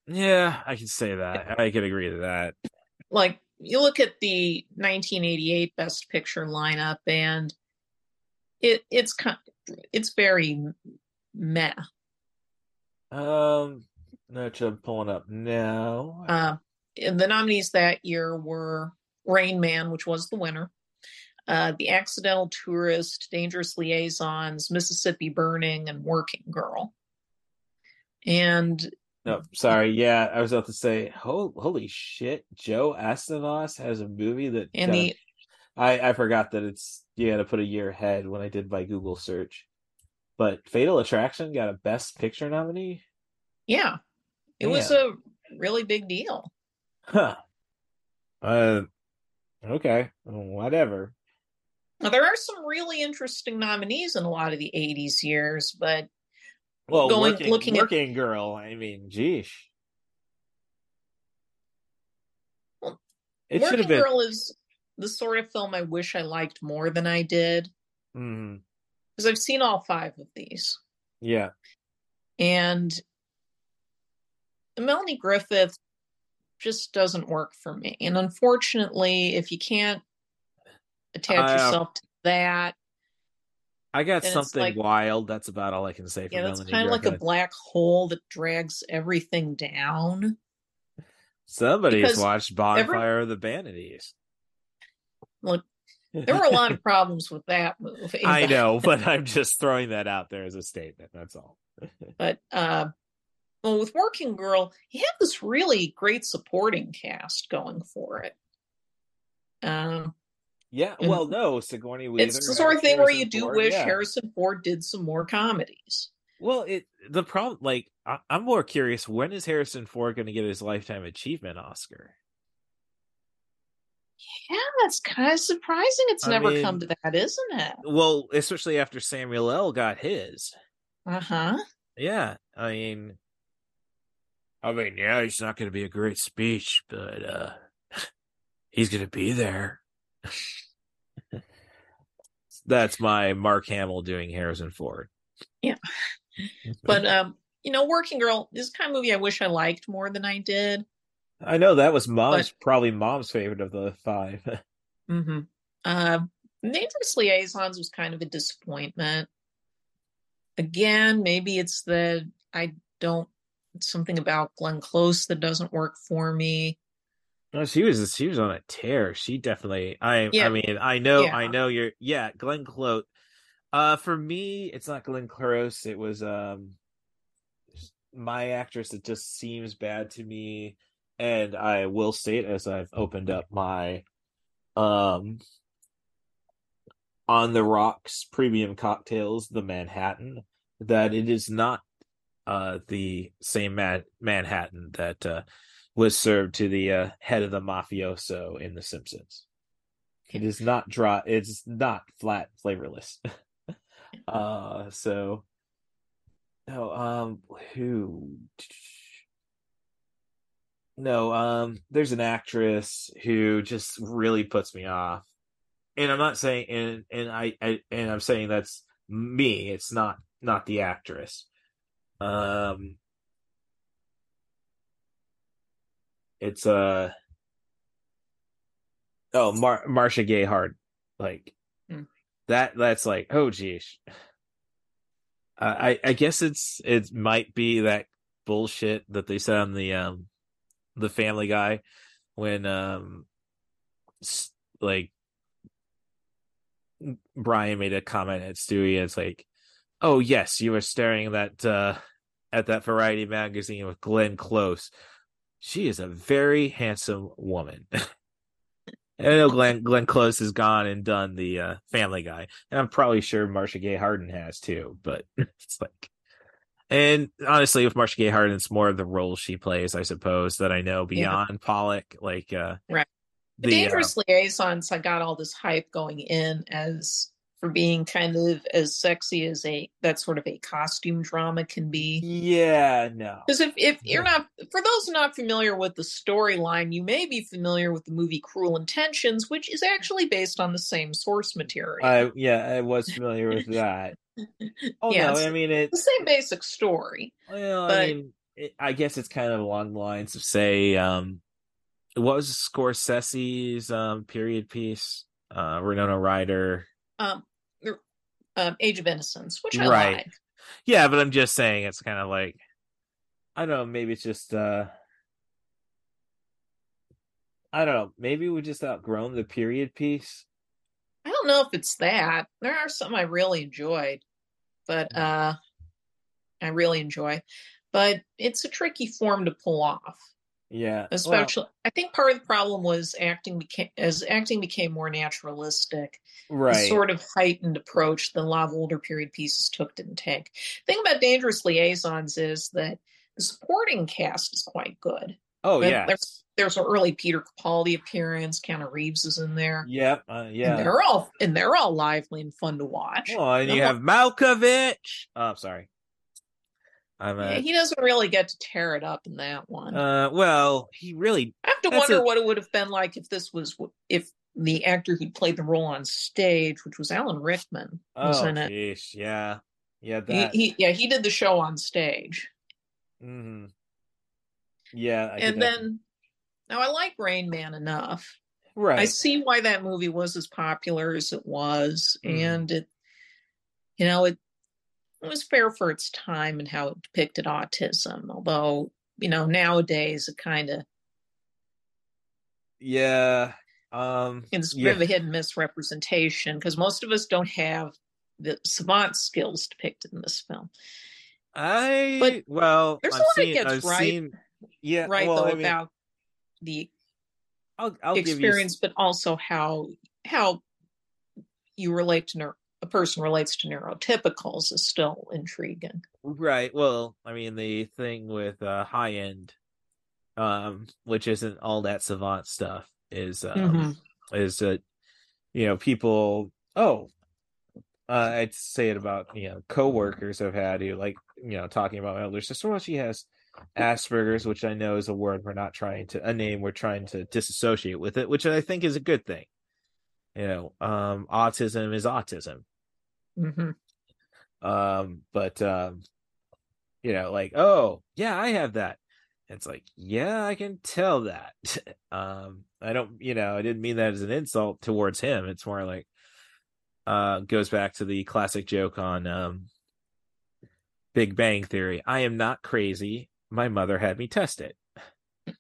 yeah, I can say that. I can agree to that. like you look at the 1988 best picture lineup and it it's kind it's very meh Um, no, I'm pulling up now. Uh, the nominees that year were Rain Man, which was the winner, uh, The Accidental Tourist, Dangerous Liaisons, Mississippi Burning, and Working Girl. And No, sorry. Yeah, I was about to say, ho- holy shit, Joe Astanos has a movie that. and the I I forgot that it's you had to put a year ahead when I did my Google search. But Fatal Attraction got a Best Picture nominee. yeah, it was a really big deal. Huh. Uh. Okay. Whatever. Now, there are some really interesting nominees in a lot of the 80s years, but Well, Going- working, looking at- girl. I mean, geesh. Well, It Working been. Girl is the sort of film I wish I liked more than I did because I've seen all five of these. Yeah. and Melanie Griffith just doesn't work for me. And unfortunately, if you can't attach Uh, yourself to that, I got And something like- wild. That's about all I can say for yeah, that's Melanie kind of like a black hole that drags everything down. Somebody's because watched Bonfire of the Vanities. Look, there were a lot of problems with that movie. I but- know, but [LAUGHS] I'm just throwing that out there as a statement. That's all. [LAUGHS] But uh, well, with Working Girl, he had this really great supporting cast going for it. Um, Yeah, well, no, Sigourney Weaver. it's the sort of thing where you do Ford, wish yeah. Harrison Ford did some more comedies. Well, it the problem, like, I, I'm more curious. When is Harrison Ford going to get his lifetime achievement Oscar? Yeah, that's kind of surprising. It's I never mean- come to that, isn't it? Well, especially after Samuel L. got his. Uh huh. Yeah, I mean, I mean, yeah, he's not going to be a great speech, but uh [LAUGHS] he's going to be there. That's my Mark Hamill doing Harrison Ford. Yeah. But um, you know, Working Girl is kind of movie I wish I liked more than I did. I know that was mom's probably mom's favorite of the five. [LAUGHS] Mm-hmm. Uh, Dangerous Liaisons was kind of a disappointment. Again, maybe it's that I don't something about Glenn Close that doesn't work for me. No, she was she was on a tear. She definitely. I Yeah. I mean, I know Yeah. I know you're. Yeah, Glenn Close. Uh, for me, it's not Glenn Close. It was um, my actress. It just seems bad to me, and I will state as I've opened up my um on the rocks premium cocktails, the Manhattan, that it is not uh the same Man- Manhattan that uh was served to the uh, head of the mafioso in The Simpsons. It is not dry. It's not flat, flavorless. [LAUGHS] uh, so no, um, who? No, um, there's an actress who just really puts me off, and I'm not saying, and and I, I and I'm saying that's me. It's not not the actress. Um, it's uh oh Mar- Marsha Gay Hard like Hmm. that that's like oh geez uh, I I guess it's it might be that bullshit that they said on the um the Family Guy when um like Brian made a comment at Stewie it's like oh yes you were staring at that uh at that variety magazine with Glenn Close she is a very handsome woman. [LAUGHS] I know Glenn Glenn Close has gone and done the uh, Family Guy, and I'm probably sure Marcia Gay Harden has too. But [LAUGHS] it's like, and honestly, with Marcia Gay Harden, it's more of the role she plays, I suppose, that I know beyond Pollock. Like, uh, Right. The, the uh, Dangerous Liaisons, I got all this hype going in as for being kind of as sexy as a that sort of a costume drama can be. yeah, no, Because if, if you're not, for those not familiar with the storyline, you may be familiar with the movie Cruel Intentions, which is actually based on the same source material. I yeah, I was familiar with that. [LAUGHS] Oh Yeah, no, I mean it's the same basic story. Well, But- I mean, it, I guess it's kind of along the lines of say, um, what was Scorsese's um period piece? Uh, Winona Ryder. Um, um, Age of Innocence, which I Right. like. Yeah, but I'm just saying it's kind of like I don't know, maybe it's just uh I don't know, maybe we just outgrown the period piece. I don't know if it's that. There are some I really enjoyed, but uh I really enjoy. But it's a tricky form to pull off. Yeah. well, Especially I think part of the problem was acting became as acting became more naturalistic. The right. sort of heightened approach the a lot of older period pieces took didn't take. The thing about Dangerous Liaisons is that the supporting cast is quite good. oh yeah. There's, there's an early Peter Capaldi appearance. Keanu Reeves is in there. Yep. Uh, And yeah. they're all and they're all lively and fun to watch. Well, and you I'm have Malkovich. Oh, sorry. I'm Yeah, uh, he doesn't really get to tear it up in that one. uh well, he really I have to wonder a- what it would have been like if this was if the actor who played the role on stage, which was Alan Rickman, was Oh, in it. geez, yeah, yeah, He, that. he, yeah, he did the show on stage, hmm Yeah, I and then now I like Rain Man enough. right. I see why that movie was as popular as it was, Mhm. and it, you know, it was fair for its time and how it depicted autism. Although, you know, nowadays it kind of Yeah. Um. it's a yeah. of a hidden misrepresentation because most of us don't have the savant skills depicted in this film. I But well, there's a I've lot it seen. gets I've right- seen. Yeah. right well, though I mean, about the I'll, I'll give you. experience, but also how how you relate to neuro, a person relates to neurotypicals is still intriguing. Right. Well, I mean, the thing with uh, high end, um, which isn't all that savant stuff, is um, Mhm. is that you know people oh uh, I'd say it about you know coworkers I've had who like you know talking about my older sister. Well, she has Asperger's, which I know is a word we're not trying to a name we're trying to disassociate with it, which I think is a good thing. You know, um, autism is autism. Mm-hmm. Um, but um, you know, like oh yeah, I have that. It's like yeah, I can tell that. [LAUGHS] um, I don't, you know, I didn't mean that as an insult towards him. It's more like uh goes back to the classic joke on um Big Bang Theory. I am not crazy. My mother had me test it. [LAUGHS]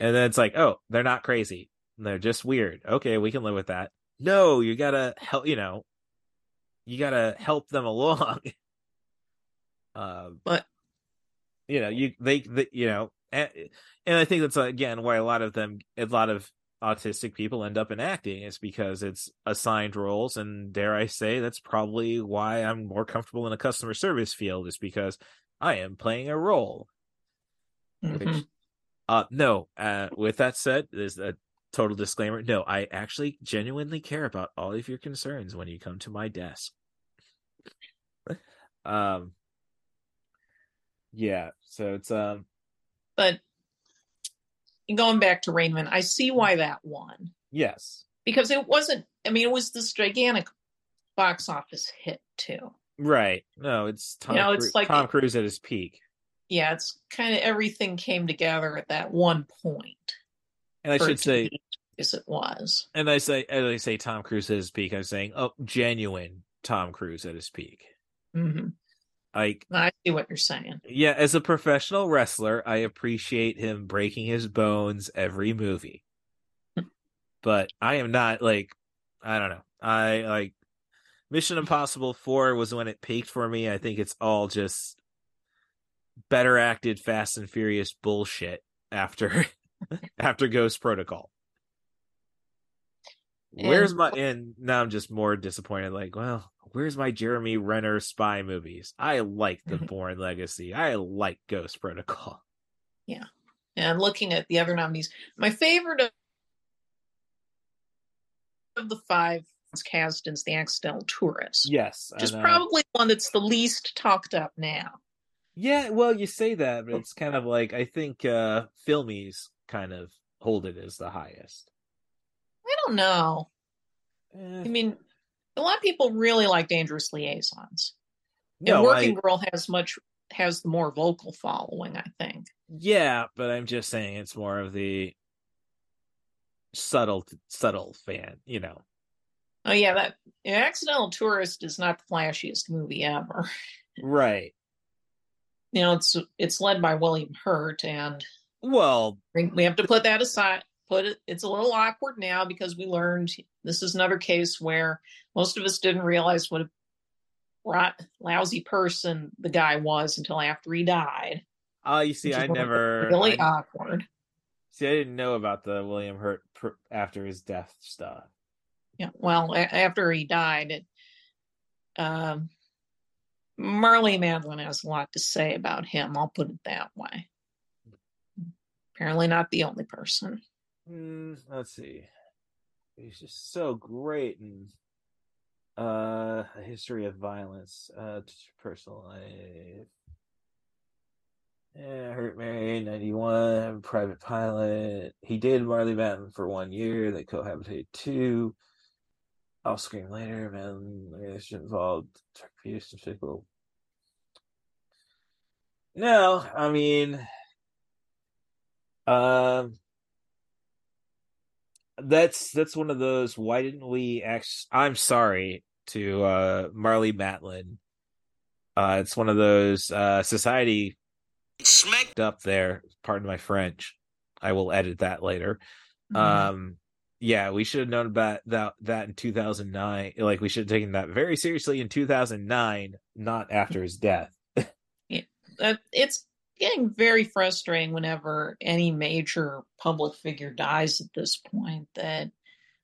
And then it's like, oh, they're not crazy. They're just weird. Okay, we can live with that. No, you gotta help. You know, you gotta help them [LAUGHS] along. uh, but you know, you they, they you know, and, and I think that's again why a lot of them, a lot of autistic people end up in acting is because it's assigned roles and dare i say that's probably why i'm more comfortable in a customer service field is because i am playing a role mm-hmm. which uh no uh with that said there's a total disclaimer no i actually genuinely care about all of your concerns when you come to my desk [LAUGHS] um yeah so it's um but going back to Rainman, I see why that won. Yes. Because it wasn't, I mean, it was this gigantic box office hit, too. Right. No, it's Tom, you know, it's Cru- like Tom Cruise at his peak. Yeah, it's kind of everything came together at that one point. And I should say, [LAUGHS] as it was. And I say, as I say, Tom Cruise at his peak. I'm saying, oh, genuine Tom Cruise at his peak. Mm-hmm. Like I see what you're saying. Yeah, as a professional wrestler, I appreciate him breaking his bones every movie. [LAUGHS] but I am not like I don't know. I like Mission Impossible 4 was when it peaked for me. I think it's all just better acted Fast and Furious bullshit after [LAUGHS] [LAUGHS] after Ghost Protocol. And, Where's my and now I'm just more disappointed like, well, where's my Jeremy Renner spy movies? I like The [LAUGHS] Bourne Legacy. I like Ghost Protocol. Yeah. And looking at the other nominees, my favorite of the five is is The Accidental Tourist. Yes. Which is probably one that's the least talked up now. Yeah, well, you say that, but it's kind of like I think uh Filmies kind of hold it as the highest. I don't know. Eh. I mean, a lot of people really like Dangerous Liaisons. No, and Working I, Girl has much has the more vocal following, I think. Yeah, but I'm just saying it's more of the subtle subtle fan, you know. Oh yeah, that Accidental Tourist is not the flashiest movie ever. [LAUGHS] Right. you know, it's it's led by William Hurt and well, we have to put that aside put it it's a little awkward now because we learned this is another case where most of us didn't realize what a rot, lousy person the guy was until after he died. Oh, you see, I never really I, awkward. See, I didn't know about the William Hurt pr- after his death stuff. Yeah, well, a- after he died, it, um, Marlee Matlin has a lot to say about him. I'll put it that way. Apparently, not the only person. Mm, let's see. He's just so great and uh a history of violence, uh personal life. Yeah, Hurt Mary, 91, Private Pilot. He dated Marlee Matlin for one year. They cohabitated two. I'll scream later, man. Relationship involved Chuck Peterson, physical. No, I mean, um, that's that's one of those. Why didn't we? Act- I'm sorry to uh Marlee Matlin. Uh, it's one of those uh society smacked up there. Pardon my French. I will edit that later. Mm-hmm. Um, yeah, we should have known about that that in 2009. Like we should have taken that very seriously in 2009, not after his death. [LAUGHS] yeah, it's getting very frustrating whenever any major public figure dies at this point that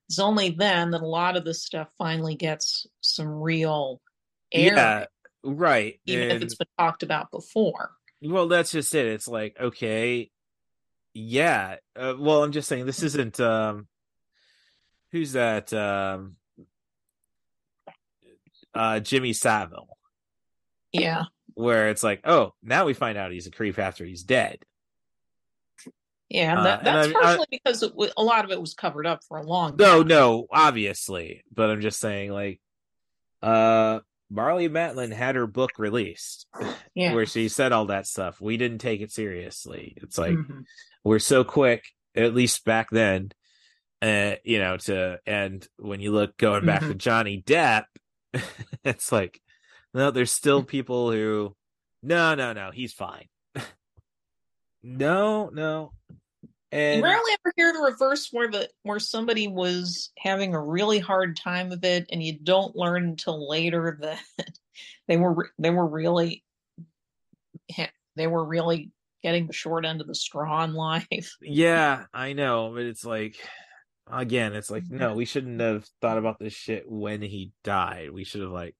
it's only then that a lot of this stuff finally gets some real air yeah, right even and, if it's been talked about before well that's just it it's like okay yeah uh, well i'm just saying this isn't um who's that? Um, uh, Jimmy Savile. Yeah. Where it's like, oh, now we find out he's a creep after he's dead. Yeah, and that, Uh, and that's I- partially I- because it, a lot of it was covered up for a long No, time. no, no, obviously, but I'm just saying, like, uh, Marlee Matlin had her book released [SIGHS] Yeah. where she said all that stuff. We didn't take it seriously. It's like Mhm. we're so quick, at least back then, uh, you know, to and when you look going back to Mhm. Johnny Depp, [LAUGHS] it's like, no, there's still [LAUGHS] people who, no, no, no, he's fine. no, no, You and rarely ever hear the reverse where the where somebody was having a really hard time of it, and you don't learn until later that [LAUGHS] they were they were really they were really getting the short end of the straw in life. [LAUGHS] Yeah, I know, but it's like again, it's like Mm-hmm. no, we shouldn't have thought about this shit when he died. We should have like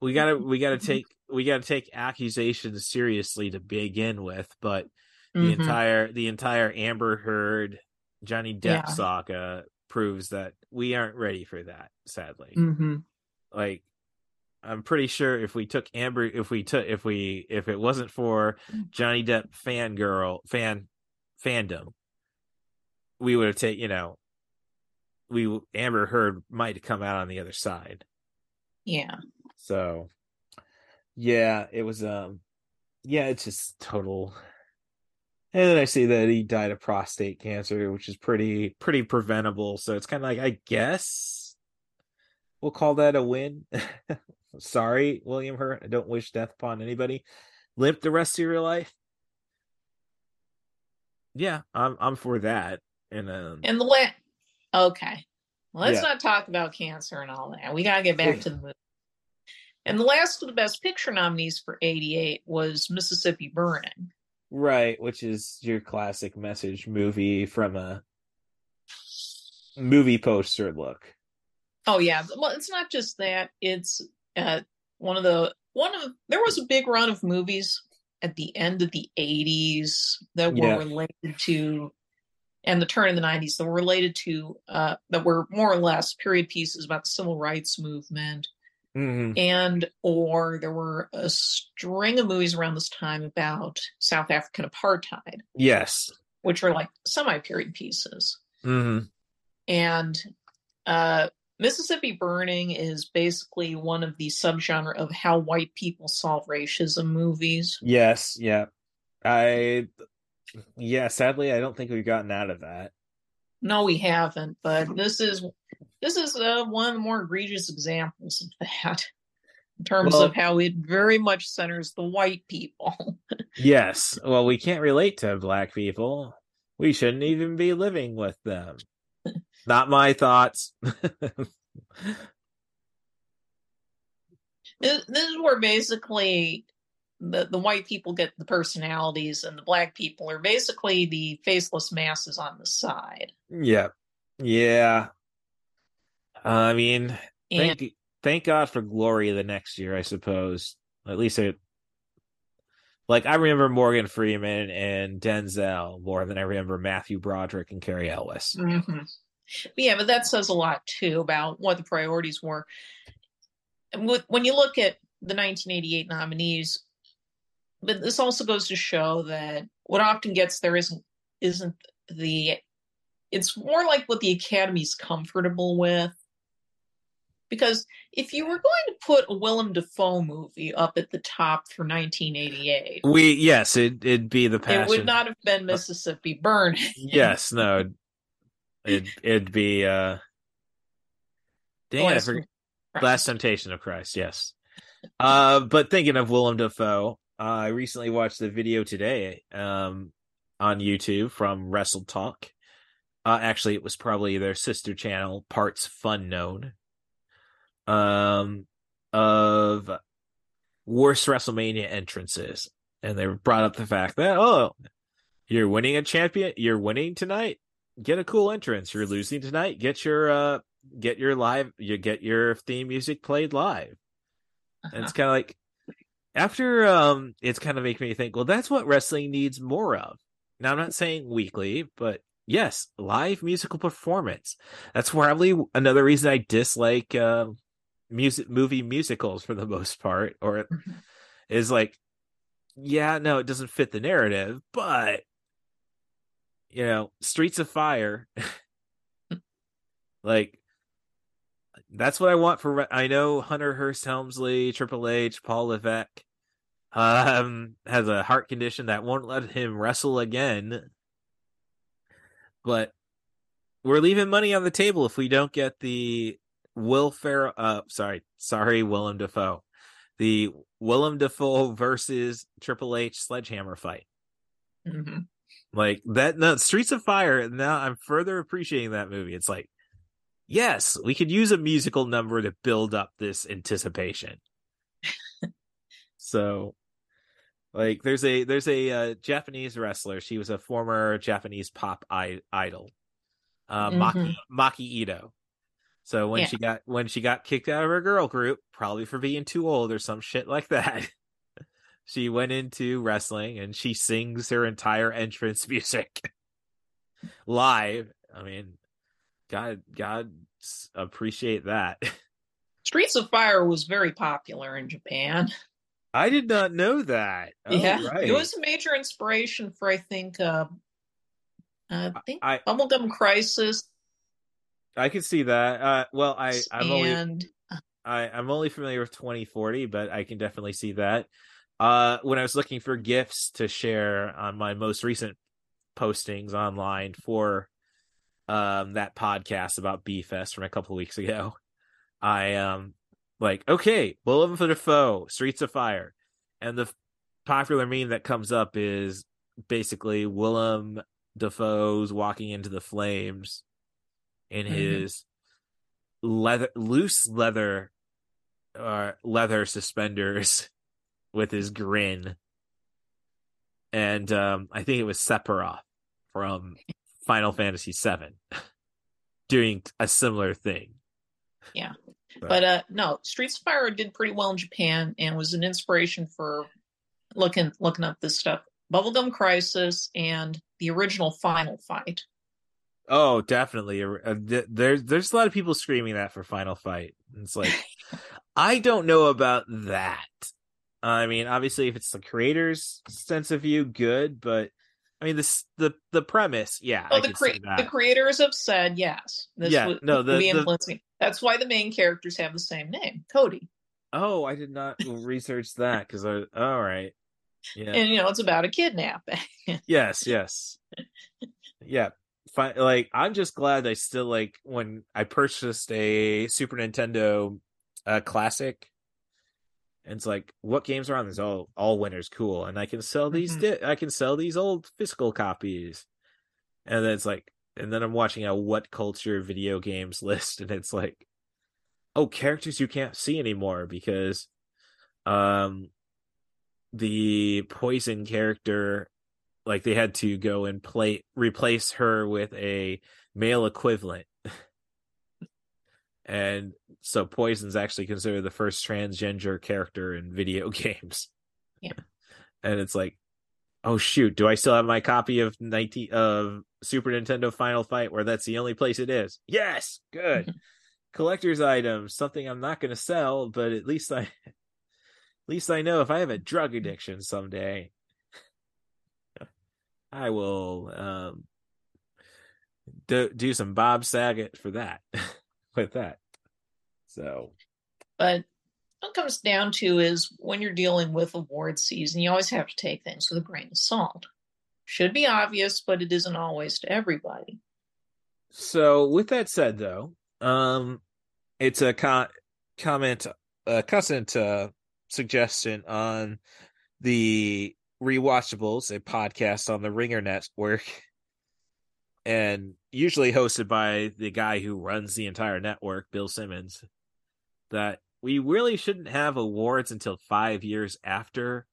we gotta we gotta Mm-hmm. take we gotta take accusations seriously to begin with, but the Mhm. entire the entire Amber Heard Johnny Depp Yeah. saga proves that we aren't ready for that, sadly. Mhm. Like I'm pretty sure if we took Amber if we took if we if it wasn't for Johnny Depp fangirl fan fandom, we would have taken you know we Amber Heard might have come out on the other side. Yeah. So yeah, it was um yeah, it's just total and then I see that he died of prostate cancer, which is pretty pretty preventable. So it's kind of like I guess we'll call that a win. [LAUGHS] Sorry, William Hurt. I don't wish death upon anybody. Limp the rest of your life. Yeah, I'm I'm for that. And um And the last, okay, let's Yeah. not talk about cancer and all that. We gotta get back [LAUGHS] to the movie. And the last of the Best Picture nominees for '88 was Mississippi Burning. right, which is your classic message movie from a movie poster look. Oh yeah, well, it's not just that. It's uh, one of the one of there was a big run of movies at the end of the '80s that were Yeah. related to, and the turn in the '90s that were related to uh, that were more or less period pieces about the civil rights movement. Mm-hmm. and or there were a string of movies around this time about South African apartheid, Yes. which are like semi-period pieces. Mm-hmm. And uh, Mississippi Burning is basically one of the subgenre of how white people solve racism movies. Yes, yeah. I yeah, sadly I don't think we've gotten out of that. No, we haven't, but this is this is uh, one of the more egregious examples of that. In terms Well- of how it very much centers the white people. [LAUGHS] Yes. Well, we can't relate to black people. We shouldn't even be living with them. Not my thoughts. [LAUGHS] this, this is where basically the the white people get the personalities and the black people are basically the faceless masses on the side yeah. Yeah. I mean, and thank thank God for Glory the next year, I suppose. At least it like I remember Morgan Freeman and Denzel more than I remember Matthew Broderick and Cary Elwes. Mhm. Yeah but that says a lot too about what the priorities were with, when you look at the 1988 nominees but this also goes to show that what often gets there isn't isn't the it's more like what the academy's comfortable with because if you were going to put a Willem Dafoe movie up at the top for 1988 We yes, it it'd be the passion. it would not have been Mississippi Burning [LAUGHS] yes, no. It it'd be uh Dang it, I Last- Last Temptation of Christ, yes. Uh but thinking of Willem Dafoe, uh, I recently watched the video today um on YouTube from Wrestle Talk. Uh actually it was probably their sister channel, Partsfunknown. Um of worst WrestleMania entrances. And they brought up the fact that oh you're winning a champion you're winning tonight get a cool entrance you're losing tonight get your uh get your live you get your theme music played live and it's kind of like after um it's kind of making me think well that's what wrestling needs more of now i'm not saying weekly but yes, live musical performance. That's probably another reason I dislike uh, music movie musicals for the most part, or [LAUGHS] Mm-hmm. is like, yeah, no, it doesn't fit the narrative, but you know, Streets of Fire, [LAUGHS] like that's what I want for. I know Hunter Hearst Helmsley, Triple H, Paul Levesque, um, has a heart condition that won't let him wrestle again. But we're leaving money on the table if we don't get the Will Ferrell. Uh, sorry, sorry, Willem Dafoe, the Willem Dafoe versus Triple H Sledgehammer fight. Mm-hmm. Like that. No, Streets of Fire. Now I'm further appreciating that movie. It's like yes, we could use a musical number to build up this anticipation. [LAUGHS] so, like, there's a there's a uh, Japanese wrestler. She was a former Japanese pop I- idol, uh, Mhm. Maki Maki Itoh. So when Yeah. she got when she got kicked out of her girl group, probably for being too old or some shit like that, [LAUGHS] she went into wrestling and she sings her entire entrance [LAUGHS] music live. I mean, God, God appreciate that. [LAUGHS] Streets of Fire was very popular in Japan. I did not know that. Oh, yeah, right. it was a major inspiration for I think uh, I think I- Bubblegum Crisis I could see that. Uh, well, I I'm only I I'm only familiar with 2040, but I can definitely see that. Uh, when I was looking for gifts to share on my most recent postings online for um that podcast about B Fest from a couple weeks ago, I um like okay, Willem Dafoe, Streets of Fire, and the popular meme that comes up is basically Willem Dafoe's walking into the flames in Mhm. his leather loose leather uh leather suspenders [LAUGHS] with his grin. And um i think it was sephiroth from final fantasy 7 [LAUGHS] doing a similar thing Yeah. But- But uh no, Streets of Fire did pretty well in Japan and was an inspiration for looking looking up this stuff. Bubblegum Crisis and the original Final Fight. oh definitely there's there's a lot of people screaming that for final fight it's like [LAUGHS] i don't know about that i mean obviously if it's the creator's sense of view good but i mean this the the premise yeah Oh, I the cre- the creators have said yes. This Yeah, no, the- the- That's why the main characters have the same name, Cody. Oh, I did not [LAUGHS] research that because I. All right. Yeah. And you know, it's about a kidnapping. [LAUGHS] yes. Yes. Yeah. Fi- like I'm just glad I still like when I purchased a Super Nintendo uh, Classic. And it's like, what games are on this? all all winners, cool. And I can sell these. Mhm. Di- I can sell these old physical copies. And then it's like, and then I'm watching a what culture video games [LAUGHS] list, and it's like, oh, characters you can't see anymore because, um, the poison character, like they had to go and play replace her with a male equivalent. [LAUGHS] and so poison's actually considered the first transgender character in video [LAUGHS] games. Yeah. and it's like oh shoot do i still have my copy of 19 of super nintendo final fight where that's the only place it is? Yes good. [LAUGHS] Collector's item, something i'm not going to sell but at least i [LAUGHS] at least i know if i have a drug addiction someday i will um do, do some bob saget for that with that so But what it comes down to is when you're dealing with award season, you always have to take things with a grain of salt. Should be obvious, but it isn't always to everybody. So, with that said, though, um, it's a co- comment, a constant uh, suggestion on the Rewatchables, a podcast on the Ringer Network, and usually hosted by the guy who runs the entire network, Bill Simmons. That we really shouldn't have awards until five years after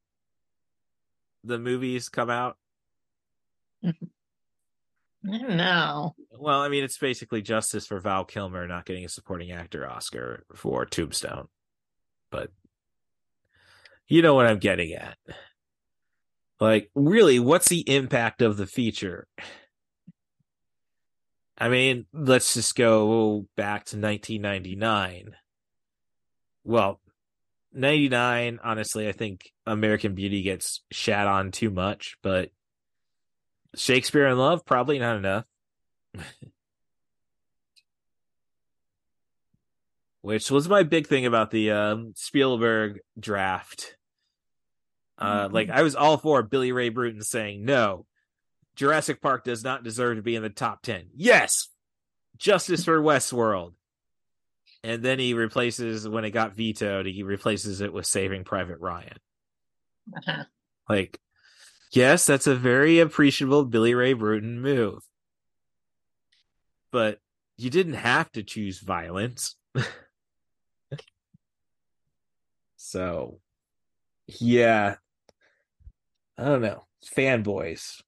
the movies come out. [LAUGHS] I don't know. Well, I mean, it's basically justice for Val Kilmer not getting a supporting actor Oscar for Tombstone. But you know what I'm getting at. Like, really, what's the impact of the feature? I mean, let's just go back to 1999. Well, 99, honestly, I think American Beauty gets shat on too much, but Shakespeare in Love, probably not enough. [LAUGHS] Which was my big thing about the um, Spielberg draft. Uh, like I was all for Billy Ray Brewton saying no, Jurassic Park does not deserve to be in the top 10. Yes, justice for Westworld. And then he replaces, when it got vetoed, he replaces it with Saving Private Ryan. Uh-huh. Like, yes, that's a very appreciable Billy Ray Brewton move. But you didn't have to choose violence. [LAUGHS] so, yeah. I don't know. Fanboys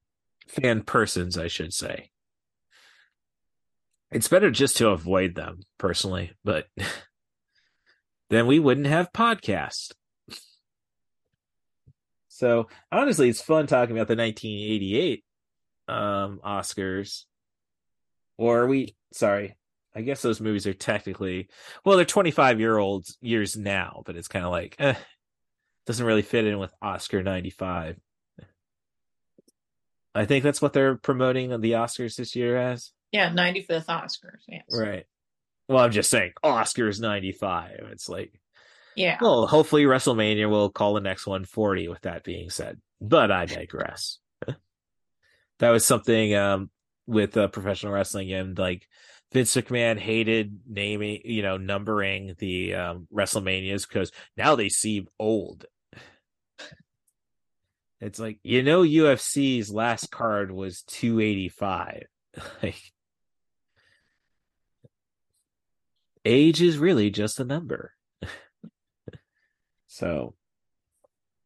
fan persons, I should say. It's better just to avoid them personally, but [LAUGHS] then we wouldn't have podcasts. So honestly, it's fun talking about the 1988 um, Oscars. Or we sorry, I guess those movies are technically well, they're 25 year olds years now, but it's kind of like eh, doesn't really fit in with Oscar 95. I think that's what they're promoting the Oscars this year as. Yeah, 95th Oscars. Yes. Right. Well, I'm just saying Oscars 95. It's like, yeah. Well, hopefully WrestleMania will call the next one 40 with that being said. But I digress. [LAUGHS] that was something um, with uh, professional wrestling and like Vince McMahon hated naming, you know, numbering the um, WrestleManias because now they seem old. It's like you know UFC's last card was 285. [LAUGHS] like age is really just a number. [LAUGHS] so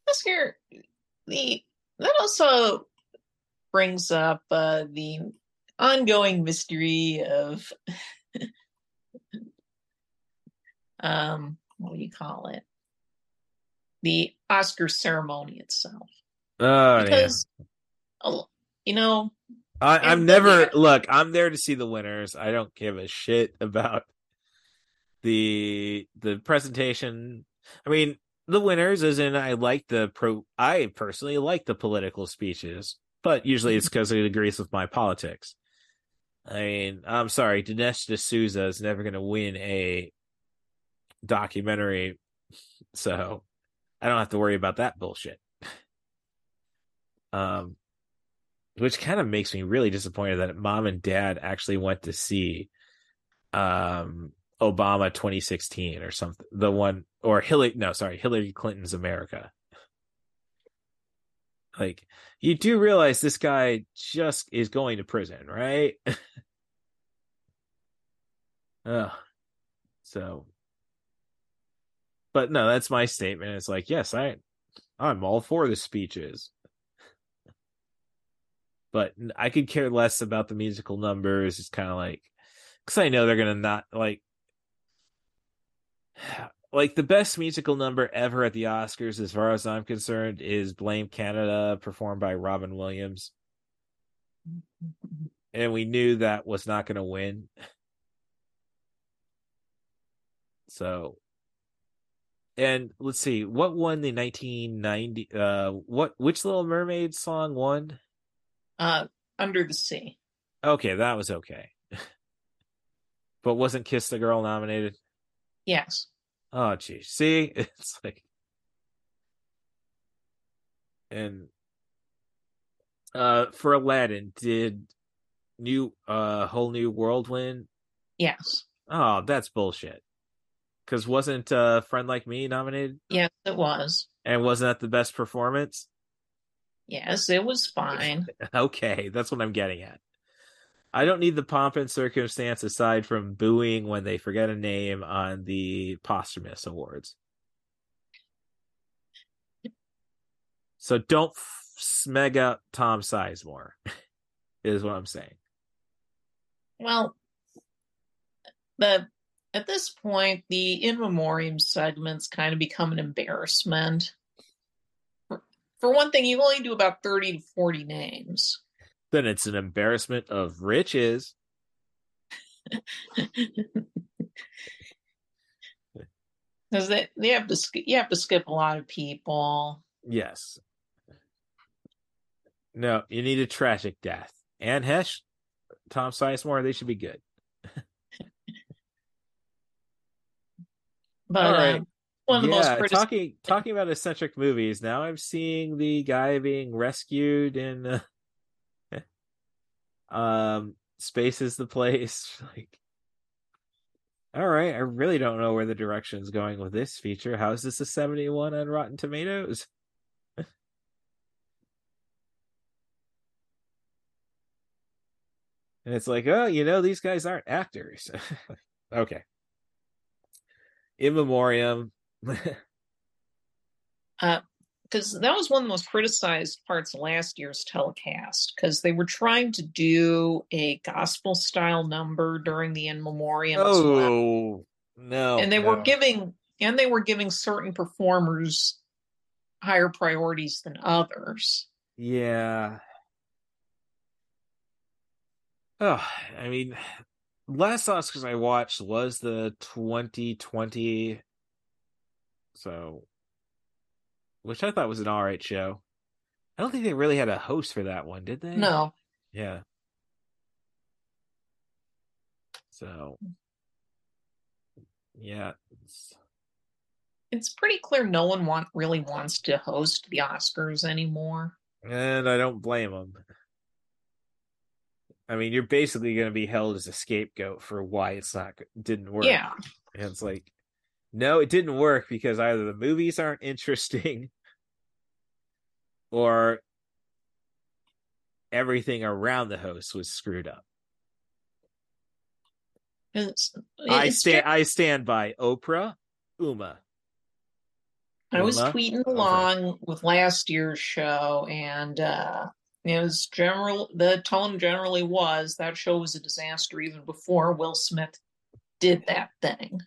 Oscar the that also brings up uh, the ongoing mystery of [LAUGHS] um what do you call it? The Oscar ceremony itself. Oh, because yeah. you know, I, am never look. I'm there to see the winners. I don't give a shit about the the presentation. I mean, the winners, is in I like the pro. I personally like the political speeches, but usually it's because it agrees with my politics. I mean, I'm sorry, Dinesh D'Souza is never going to win a documentary, so I don't have to worry about that bullshit um, which kind of makes me really disappointed that mom and dad actually went to see um Obama 2016 or something the one or Hillary no sorry Hillary Clinton's America. Like you do realize this guy just is going to prison right? [LAUGHS] Oh so but no that's my statement. It's like yes i i'm all for the speeches. But I could care less about the musical numbers. It's kind of like because I know they're gonna not like like the best musical number ever at the Oscars, as far as I'm concerned, is "Blame Canada" performed by Robin Williams, [LAUGHS] and we knew that was not going to win. So, and let's see what won the 1990. Uh, what which Little Mermaid song won? uh, Under the Sea. Okay, that was okay. [LAUGHS] but wasn't Kiss the Girl nominated? Yes. Oh, geez. See, [LAUGHS] it's like, and uh, for Aladdin, did new uh whole new world win? Yes. Oh, that's bullshit. Because wasn't uh friend like me nominated? Yes, it was. And wasn't that the best performance? Yes, it was [LAUGHS] fine. okay, that's what I'm getting at. I don't need the pomp and circumstance aside from booing when they forget a name on the posthumous awards. So don't f- smeg up Tom Sizemore, [LAUGHS] is what I'm saying. Well, the at this point, the in memoriam segments kind of become an embarrassment for one thing, you only do about 30 to 40 names. Then it's an embarrassment of riches. [LAUGHS] Because they, they have to you have to skip a lot of people. Yes. No, you need a tragic death. Anne Heche, Tom Sizemore, they should be good. But All uh, one of the yeah, most critic- talking talking about eccentric movies. Now I'm seeing the guy being rescued in uh, um Space is the place. [LAUGHS] Like all right, I really don't know where the direction is going with this feature. How is this a 71 on Rotten Tomatoes? [LAUGHS] and it's like, oh, you know, these guys aren't actors. [LAUGHS] okay. In memoriam. uh because that was one of the most criticized parts of last year's telecast because they were trying to do a gospel style number during the in memoriam as well. oh no. and they no. were giving and they were giving certain performers higher priorities than others Yeah. Oh, I mean, last Oscars I watched was the 2020, so which I thought was an all right show. I don't think they really had a host for that one, did they? no Yeah. So, yeah. it's- it's pretty clear no one want really wants to host the oscars anymore And I don't blame them. I mean, you're basically going to be held as a scapegoat for why it's not didn't work. yeah And it's like, no, it didn't work because either the movies aren't [LAUGHS] interesting or everything around the host was screwed up. it's, I stand I stand by Oprah, Uma. I was Uma? tweeting along with last year's show, and uh, it was general. The tone generally was that show was a disaster even before Will Smith did that thing.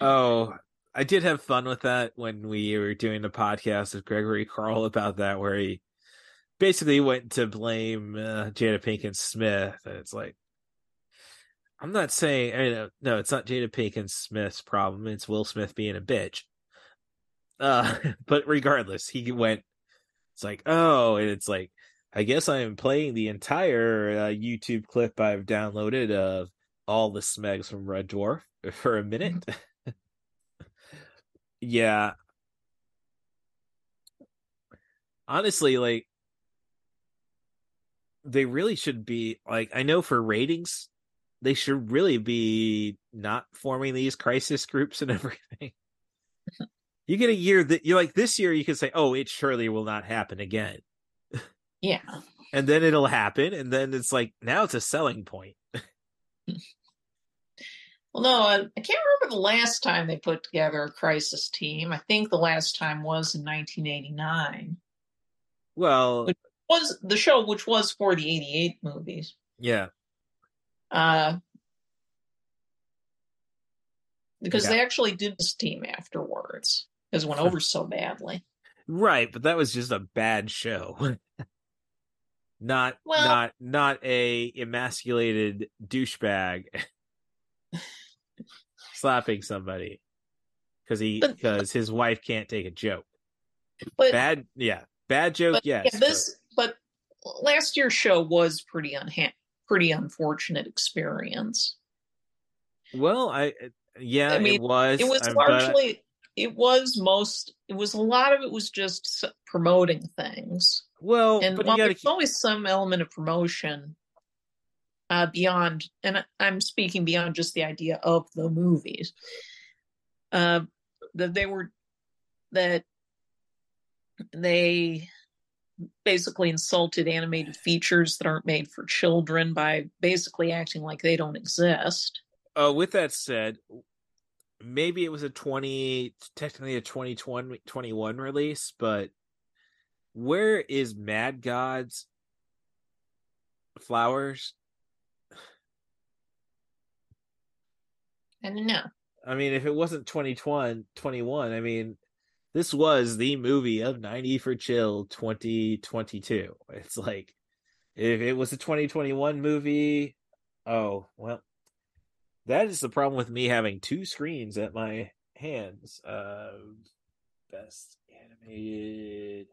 Oh, I did have fun with that when we were doing the podcast with Gregory Carl about that, where he basically went to blame uh, Jada Pinkett Smith. And it's like, I'm not saying, I mean, no, it's not Jada Pinkett Smith's problem. It's Will Smith being a bitch. Uh, [LAUGHS] but regardless, he went, it's like, oh, and it's like, I guess I'm playing the entire uh, YouTube clip I've downloaded of all the smegs from Red Dwarf [LAUGHS] for a minute. Mm-hmm. [LAUGHS] yeah. Honestly, like they really should be like I know for ratings they should really be not forming these crisis groups and [LAUGHS] everything. you get a year that you're like this year you can say, "Oh, it surely will not happen again." Yeah. And then it'll happen and then it's like now it's a selling point. [LAUGHS] Well, no, I, I can't remember the last time they put together a crisis team. I think the last time was in 1989. Well, Which was the show, which was for the 88 movies. yeah. Uh, because Yeah. they actually did this team afterwards because it went [LAUGHS] over so badly. Right, but that was just a bad show. [LAUGHS] not Well- not not a emasculated douchebag [LAUGHS] slapping somebody because he because his wife can't take a joke. But Bad, yeah, bad joke. but yes, yeah, this but last year's show was pretty unha- pretty unfortunate experience. well, I yeah, I mean, it was. It was um, but- largely it was most it was a lot of it was just promoting things. Well, and while there's always some element of promotion uh, beyond, and I'm speaking beyond just the idea of the movies, uh, that they were that they basically insulted animated features that aren't made for children by basically acting like they don't exist. Uh, with that said, maybe it was a 20, technically a 2020, 21 release, but where is Mad Gods Flowers? I don't know. I mean, if it wasn't 2021, 21, I mean, this was the movie of 90 for Chill 2022. It's like, if it was a 2021 movie, oh, well, that is the problem with me having two screens at my hands. Uh, best animated.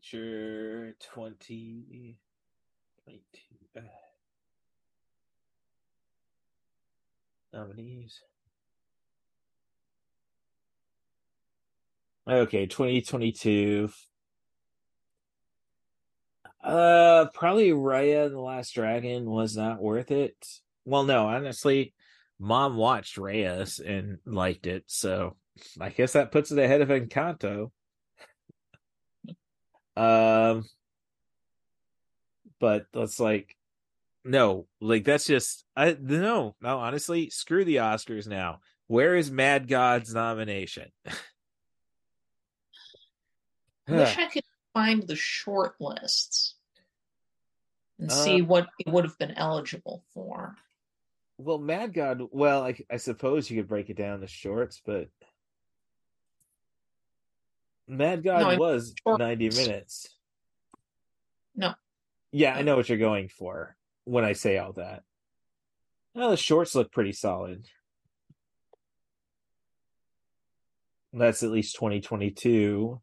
Feature 20, 22 uh, nominees. Okay, 2022. Uh, probably Raya and the Last Dragon was not worth it. Well, no, honestly, mom watched Raya and liked it, so I guess that puts it ahead of Encanto. Um, but that's like, no, like that's just I no, no. Honestly, screw the Oscars now. Where is Mad God's nomination? I wish [SIGHS] I could find the short lists and see uh, what it would have been eligible for. Well, Mad God, well, I, I suppose you could break it down to shorts, but Mad God no, was shorts. 90 minutes. No. Yeah, I know what you're going for when I say all that. Well, the shorts look pretty solid. That's at least 2022.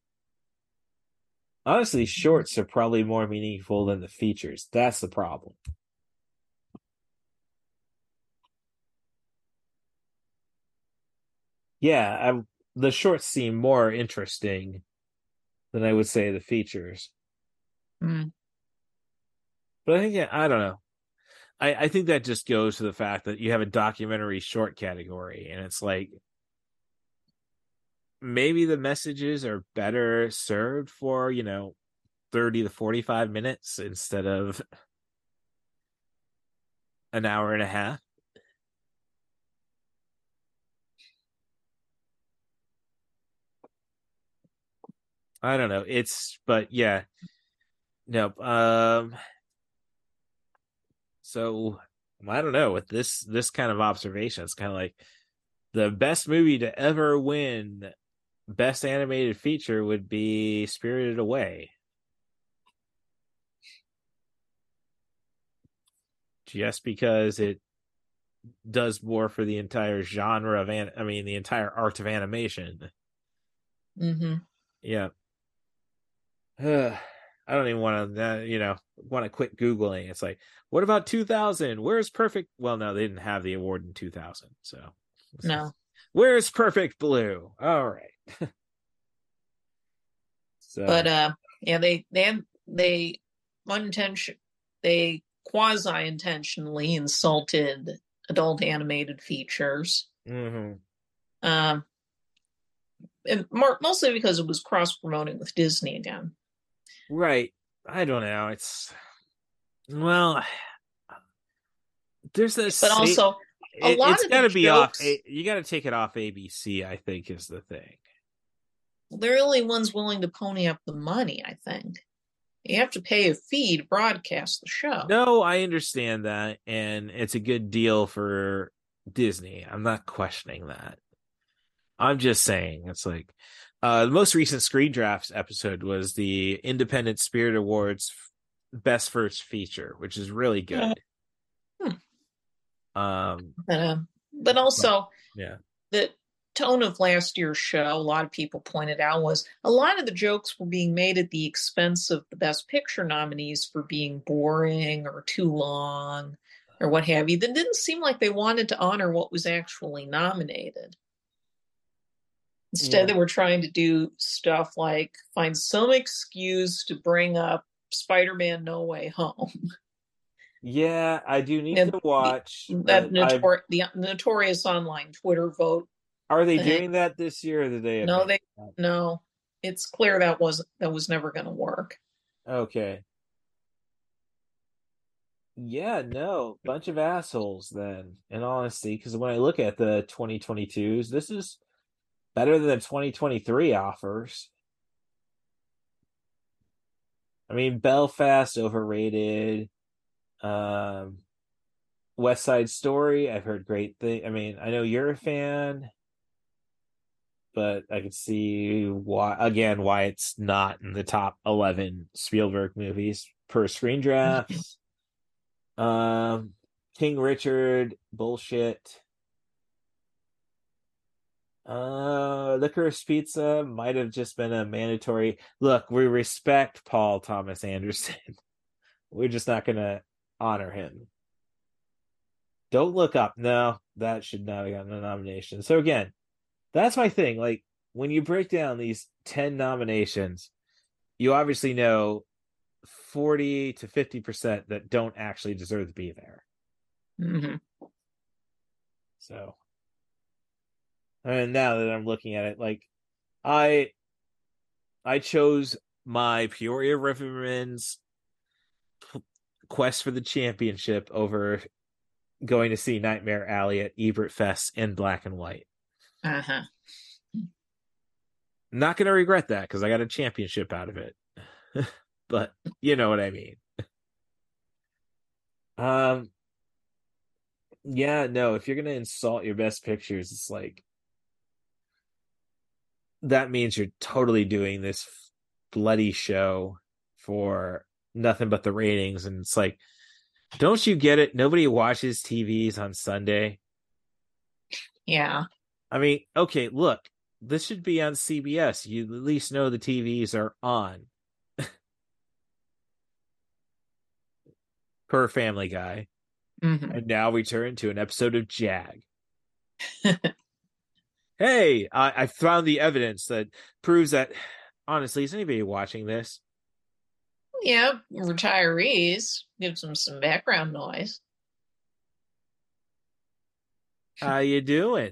Honestly, shorts are probably more meaningful than the features. That's the problem. Yeah, I, the shorts seem more interesting than I would say the features. Mm. But I think yeah, I don't know. I, I think that just goes to the fact that you have a documentary short category, and it's like maybe the messages are better served for you know 30 to 45 minutes instead of an hour and a half i don't know it's but yeah nope um so i don't know with this this kind of observation it's kind of like the best movie to ever win best animated feature would be Spirited Away. Just because it does more for the entire genre of an I mean the entire art of animation. Mm-hmm. Yeah. [SIGHS] I don't even want to, uh, you know, want to quit googling. It's like, what about 2000? Where's perfect? Well, no, they didn't have the award in 2000, so no. Where's perfect blue? All right. [LAUGHS] so. But uh, yeah, they they they unintention they quasi intentionally insulted adult animated features. Mm-hmm. Um, and mostly because it was cross promoting with Disney again. Right. I don't know. It's well, there's a but also a it, lot it's of got to be jokes, off. You got to take it off ABC. I think is the thing. They're the only ones willing to pony up the money. I think you have to pay a fee to broadcast the show. No, I understand that, and it's a good deal for Disney. I'm not questioning that. I'm just saying it's like uh, the most recent Screen Drafts episode was the Independent Spirit Awards Best First Feature, which is really good. Hmm. Um, uh, but also, yeah, the tone of last year's show, a lot of people pointed out, was a lot of the jokes were being made at the expense of the Best Picture nominees for being boring or too long or what have you. That didn't seem like they wanted to honor what was actually nominated. Instead, yeah. they were trying to do stuff like find some excuse to bring up Spider Man No Way Home. Yeah, I do need and to watch that notor- the notorious online Twitter vote. Are they thing. doing that this year? Or did they? No, they that? no. It's clear that was that was never going to work. Okay. Yeah, no, bunch of assholes. Then, in honesty, because when I look at the 2022s, this is better than the 2023 offers. I mean, Belfast overrated. Um, West Side Story, I've heard great things. I mean, I know you're a fan, but I could see why again why it's not in the top eleven Spielberg movies. per Screen [LAUGHS] Drafts. um, King Richard bullshit. Uh, Licorice Pizza might have just been a mandatory. Look, we respect Paul Thomas Anderson. [LAUGHS] We're just not gonna honor him. Don't look up. No, that should not have gotten a nomination. So again, that's my thing. Like when you break down these 10 nominations, you obviously know 40 to 50% that don't actually deserve to be there. Mm-hmm. So, and now that I'm looking at it, like I, I chose my Peoria Rivermen's quest for the championship over going to see Nightmare Alley at Ebert Fest in black and white. Uh huh. Not gonna regret that because I got a championship out of it. [LAUGHS] but you know what I mean. Um yeah, no, if you're gonna insult your best pictures, it's like that means you're totally doing this bloody show for nothing but the ratings. And it's like, don't you get it? Nobody watches TVs on Sunday. Yeah. I mean, okay, look, this should be on CBS. You at least know the TVs are on. [LAUGHS] per Family Guy. Mm-hmm. And now we turn to an episode of Jag. [LAUGHS] hey, I, I found the evidence that proves that. Honestly, is anybody watching this? Yeah, retirees gives them some background noise. How you doing?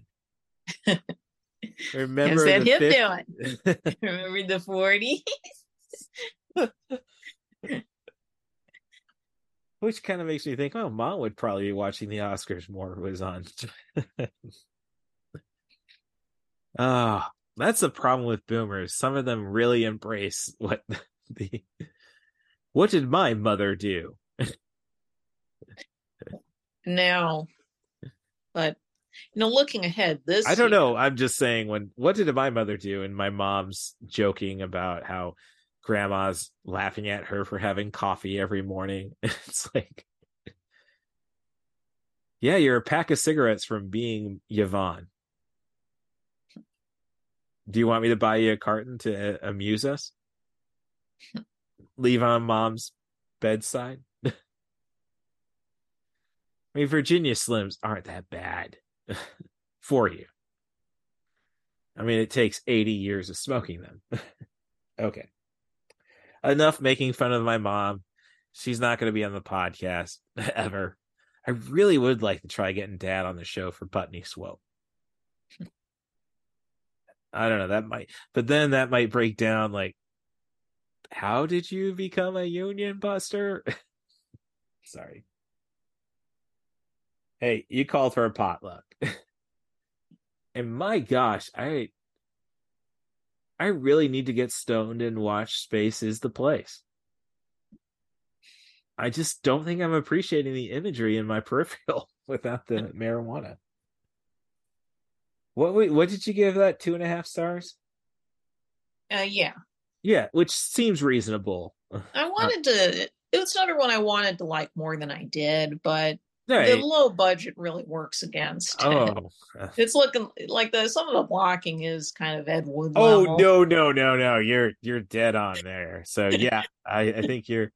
[LAUGHS] Remember that hip 50- doing? [LAUGHS] Remember the forties? Which kind of makes me think, oh, mom would probably be watching the Oscars more if it was on. [LAUGHS] Ah, that's the problem with boomers. Some of them really embrace what [LAUGHS] the what did my mother do? now, but you know, looking ahead, this I don't year- know. I'm just saying when what did my mother do? And my mom's joking about how grandma's laughing at her for having coffee every morning. [LAUGHS] It's like Yeah, you're a pack of cigarettes from being Yvonne. Do you want me to buy you a carton to uh, amuse us? Leave on mom's bedside? [LAUGHS] I mean, Virginia Slims aren't that bad [LAUGHS] for you. I mean, it takes 80 years of smoking them. [LAUGHS] okay. Enough making fun of my mom. She's not going to be on the podcast ever. I really would like to try getting dad on the show for Putney Swope. I don't know. That might, but then that might break down like, how did you become a union buster? [LAUGHS] Sorry. Hey, you called for a potluck. [LAUGHS] and my gosh, I I really need to get stoned and watch Space is the Place. I just don't think I'm appreciating the imagery in my [LAUGHS] peripheral without the marijuana. What what did you give that two and a half stars? Uh, yeah, Yeah, which seems reasonable. I wanted to. It's another one I wanted to like more than I did, but Right. the low budget really works against. it. Oh, [LAUGHS] It's looking like the some of the blocking is kind of Ed Wood. oh level. no no no no! You're you're dead on there. So yeah, I I think you're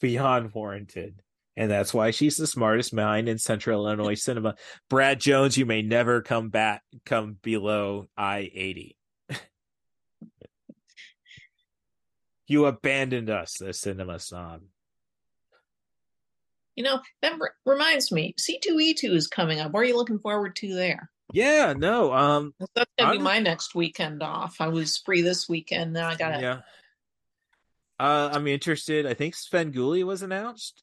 beyond warranted, and that's why she's the smartest mind in Central Illinois cinema. Brad Jones, you may never come back come below I eighty. [LAUGHS] you abandoned us, the cinema snob. You know that re- reminds me. C two E two is coming up. What are you looking forward to there? Yeah, no, um, That's gonna be I'm- my next weekend off. I was free this weekend. Now I got to yeah. Uh, I'm interested. I think Svengoolie was announced.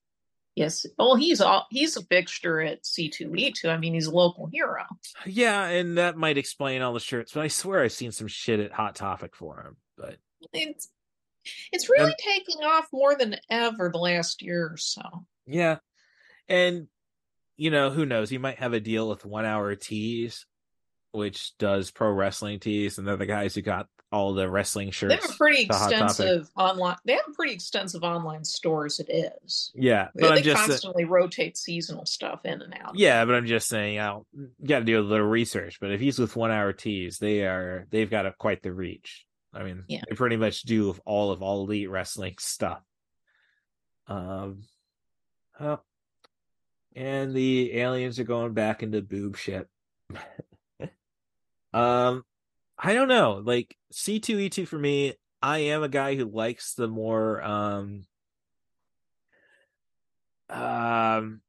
Yes. Well, he's all he's a fixture at C two E two. I mean, he's a local hero. Yeah, and that might explain all the shirts, but I swear I've seen some shit at Hot Topic for him. But It's it's really taking off more than ever the last year or so. yeah, and you know who knows? He might have a deal with One Hour Tees, which does pro wrestling tees, and they're the guys who got all the wrestling shirts. They have a pretty extensive online. They have a pretty extensive online stores. it is. Yeah, but they just, constantly uh, rotate seasonal stuff in and out. Yeah, but I'm just saying, you got to do a little research. But if he's with one hour tees, they are they've got a, quite the reach. I mean, yeah. they pretty much do all of all elite wrestling stuff. Um, oh, and the aliens are going back into boob shit. [LAUGHS] um, I don't know. Like C two E two for me, I am a guy who likes the more um um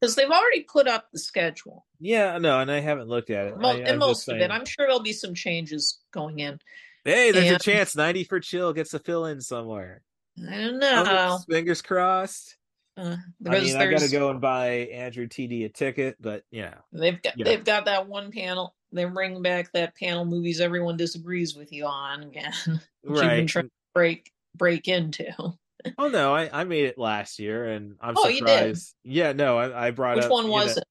because they've already put up the schedule. Yeah, no, and I haven't looked at it. Mo- I, and most of it, I'm sure there'll be some changes going in. Hey, there's and... a chance 90 for chill gets a fill in somewhere. I don't know. Oh, fingers crossed. Uh, I mean, I got to go and buy Andrew TD a ticket, but yeah, they've got yeah. they've got that one panel. They're bringing back that panel movies everyone disagrees with you on again. [LAUGHS] right. trying to break break into. oh no, I, I made it last year, and I'm oh, surprised. Yeah, no, I, I brought which up. One was know, it?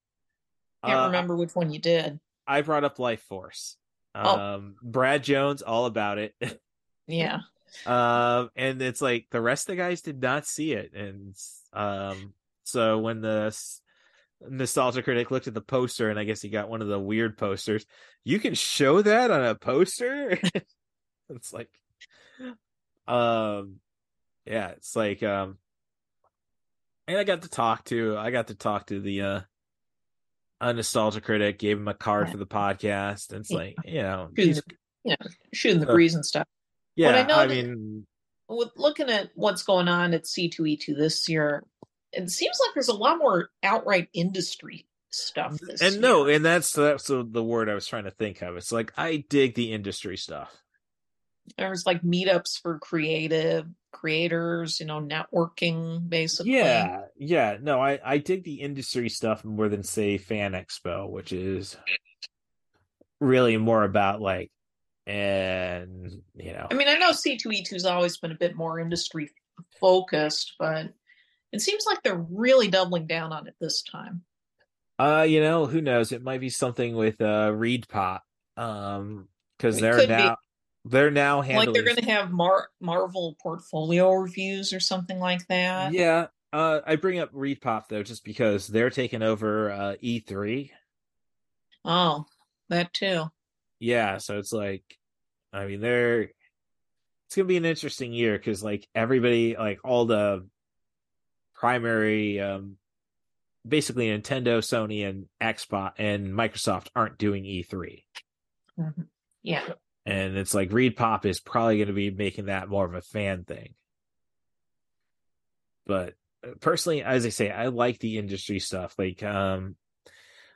I can't uh, remember which one you did. I brought up Life Force. Oh. Um, Brad Jones, all about it. [LAUGHS] yeah. Um, and it's like the rest of the guys did not see it, and um, so when the nostalgia critic looked at the poster, and I guess he got one of the weird posters. You can show that on a poster. [LAUGHS] it's like, um, yeah, it's like um and I got to talk to I got to talk to the uh a nostalgia critic, gave him a card for the podcast. And it's like, you know, shooting the, yeah, shooting the uh, breeze and stuff. Yeah, I, I mean with looking at what's going on at C2E2 this year, it seems like there's a lot more outright industry stuff and year. no and that's that's the, the word i was trying to think of it's like i dig the industry stuff there's like meetups for creative creators, you know, networking basically. Yeah, yeah. No, I I dig the industry stuff more than say Fan Expo, which is really more about like and you know. I mean, I know C2E2's always been a bit more industry focused, but it seems like they're really doubling down on it this time. Uh, you know, who knows? It might be something with uh ReedPop. Um because they're now be. They're now handling like they're going to have Mar- Marvel portfolio reviews or something like that. Yeah, uh, I bring up ReedPop though, just because they're taking over uh, E3. Oh, that too. Yeah, so it's like, I mean, they're it's gonna be an interesting year because like everybody, like all the primary, um basically Nintendo, Sony, and Xbox and Microsoft aren't doing E3. Mm-hmm. Yeah and it's like ReedPop is probably going to be making that more of a fan thing. But uh, personally, as I say, I like the industry stuff. Like, um,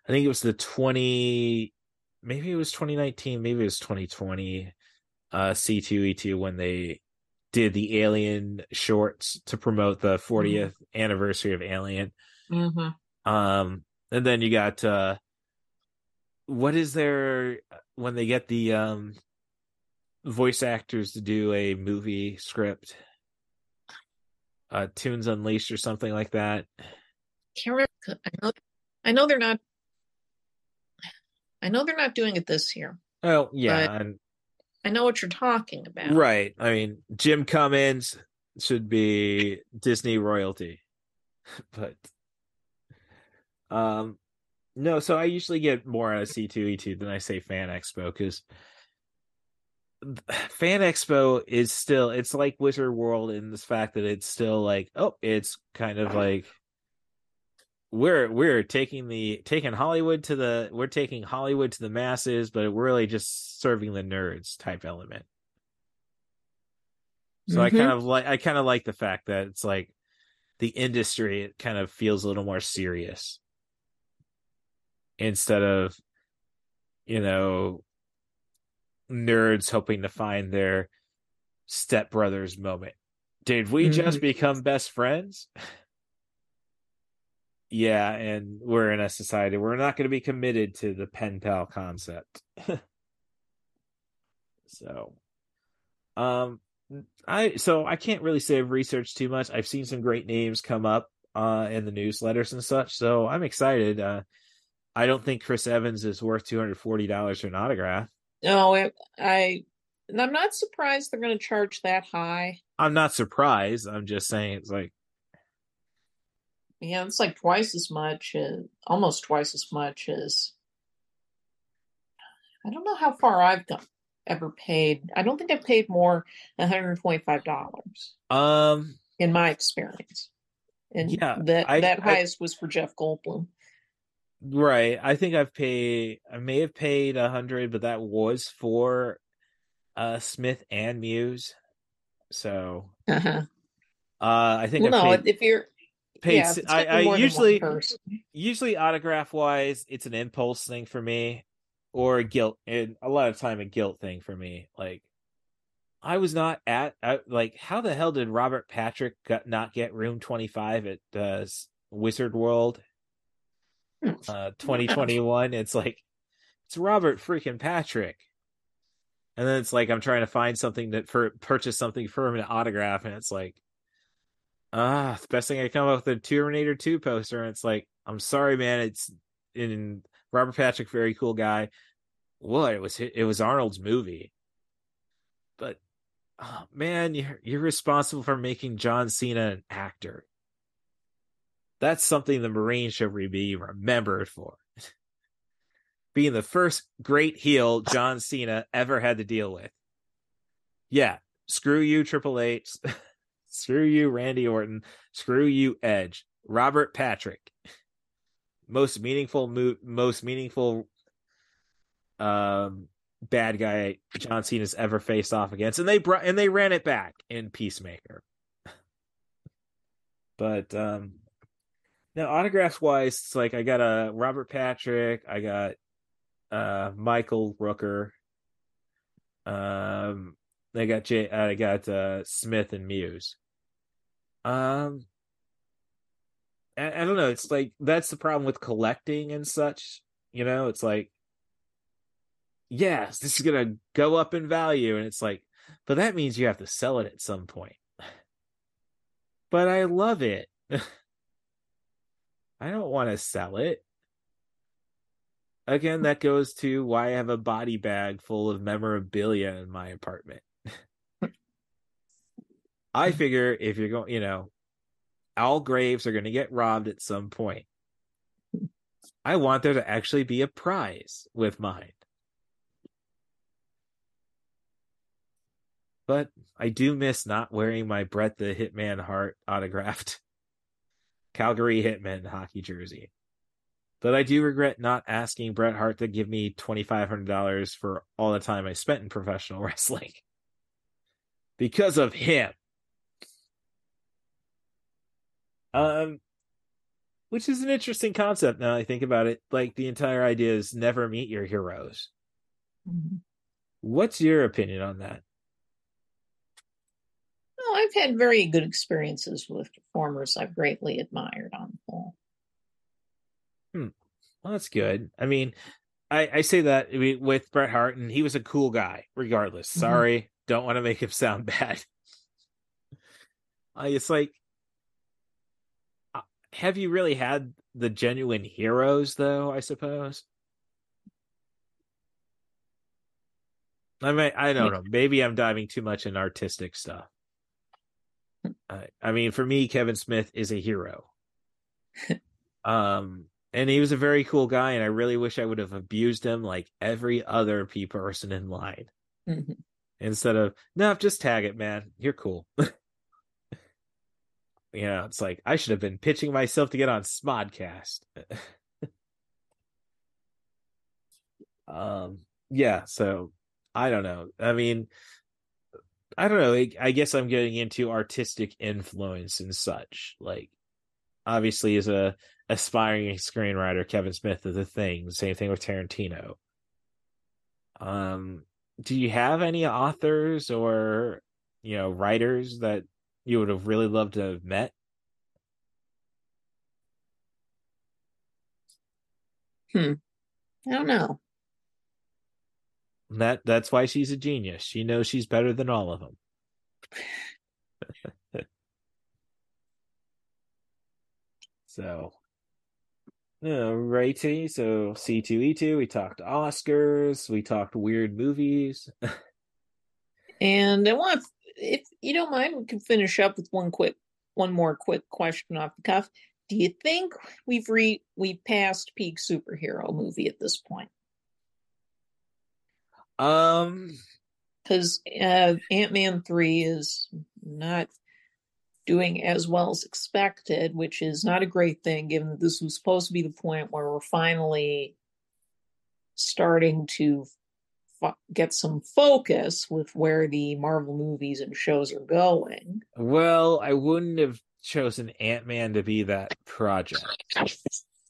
I think it was the twenty, maybe it was twenty nineteen, maybe it was twenty twenty, uh, C two E two when they did the Alien shorts to promote the 40th mm-hmm. anniversary of Alien. Mm-hmm. Um, and then you got uh, what is there when they get the um voice actors to do a movie script, uh, Toons Unleashed or something like that. Can't. I know, I know they're not. I know they're not doing it this year. Oh yeah, and, I know what you're talking about. Right. I mean, Jim Cummings should be Disney royalty, [LAUGHS] but um, no. So I usually get more out of C two E two than I say Fan Expo because [SIGHS] Fan Expo is still it's like Wizard World in this fact that it's still like oh it's kind of [CLEARS THROAT] like we're we're taking the taking Hollywood to the we're taking Hollywood to the masses, but we're really just serving the nerds type element. So mm-hmm. I kind of like I kind of like the fact that it's like the industry it kind of feels a little more serious instead of you know nerds hoping to find their stepbrothers moment. Did we mm-hmm. just become best friends? [LAUGHS] yeah, and we're in a society we're not going to be committed to the pen pal concept. [LAUGHS] so, um, I so I can't really say I've researched too much. I've seen some great names come up uh in the newsletters and such, so I'm excited. Uh, I don't think Chris Evans is worth two hundred forty dollars for an autograph. No, it, I I'm not surprised they're going to charge that high. I'm not surprised. I'm just saying it's like yeah, it's like twice as much, uh, almost twice as much as. I don't know how far I've gone, ever paid. I don't think I've paid more than 125 dollars. Um, in my experience, and yeah, that I, that I, highest was for Jeff Goldblum. Right. I think I've paid. I may have paid a hundred, but that was for uh Smith and Mewes. So. Uh-huh. Uh, I think well, I no. paid, If you're paid. yeah, I, I usually usually autograph wise, it's an impulse thing for me, or a guilt, and a lot of time a guilt thing for me. Like, I was not at I, like how the hell did Robert Patrick got, not get room twenty five at uh, Wizard World, [LAUGHS] uh, twenty twenty one? It's like it's Robert freaking Patrick. And then it's like I'm trying to find something that for purchase something for him to autograph, and it's like ah, the best thing I come up with a Terminator 2 poster. And it's like, I'm sorry, man. It's in Robert Patrick, very cool guy. What it was it was Arnold's movie, but oh, man, you're you're responsible for making John Cena an actor. That's something the Marines should be remembered for. [LAUGHS] Being the first great heel John Cena ever had to deal with. Yeah, screw you, Triple H. [LAUGHS] Screw you, Randy Orton. Screw you, Edge. Robert Patrick. Most meaningful, mo- most meaningful, um, bad guy John Cena's ever faced off against, and they brought and they ran it back in Peacemaker. [LAUGHS] but um, now autographs wise, it's like I got a Robert Patrick, I got uh Michael Rooker, um, I got J, I got uh Smith and Mewes. Um, I, I don't know. It's like that's the problem with collecting and such. You know, it's like, yes, this is gonna go up in value, and it's like, but that means you have to sell it at some point. [LAUGHS] But I love it. [LAUGHS] I don't want to sell it. Again, that goes to why I have a body bag full of memorabilia in my apartment. I figure if you're going, you know, all graves are going to get robbed at some point. I want there to actually be a prize with mine. But I do miss not wearing my Bret the Hitman Hart autographed [LAUGHS] Calgary Hitman hockey jersey. But I do regret not asking Bret Hart to give me $2,500 for all the time I spent in professional [LAUGHS] wrestling. Because of him. Um, which is an interesting concept now I think about it. Like the entire idea is never meet your heroes. Mm-hmm. What's your opinion on that? Well, I've had very good experiences with performers I've greatly admired on the whole. Hmm. Well, that's good. I mean, I, I say that with Bret Hart, and he was a cool guy, regardless. Mm-hmm. Sorry, don't want to make him sound [LAUGHS] bad. uh, it's like have you really had the genuine heroes though i suppose? I mean i don't know. Maybe i'm diving too much in artistic stuff. [LAUGHS] I, I mean for me kevin smith is a hero. [LAUGHS] Um and he was a very cool guy and i really wish i would have abused him like every other p person in line. Mm-hmm. instead of no just tag it man. You're cool [LAUGHS] you know, it's like I should have been pitching myself to get on Smodcast. [LAUGHS] um, yeah. So I don't know. I mean, I don't know. Like, I guess I'm getting into artistic influence and such. Like, obviously, as a aspiring screenwriter, Kevin Smith is a thing. Same thing with Tarantino. Um, do you have any authors or you know writers that you would have really loved to have met? Hmm. I don't know. That that's why she's a genius. She knows she's better than all of them. [LAUGHS] so righty. So C2E2, we talked Oscars, we talked weird movies. [LAUGHS] and I want, if you don't mind, we can finish up with one quick, one more quick question off the cuff. Do you think we've re we passed peak superhero movie at this point? Um, because uh, Ant Man three is not doing as well as expected, which is not a great thing, given that this was supposed to be the point where we're finally starting to get some focus with where the Marvel movies and shows are going. Well, I wouldn't have chosen Ant Man to be that project.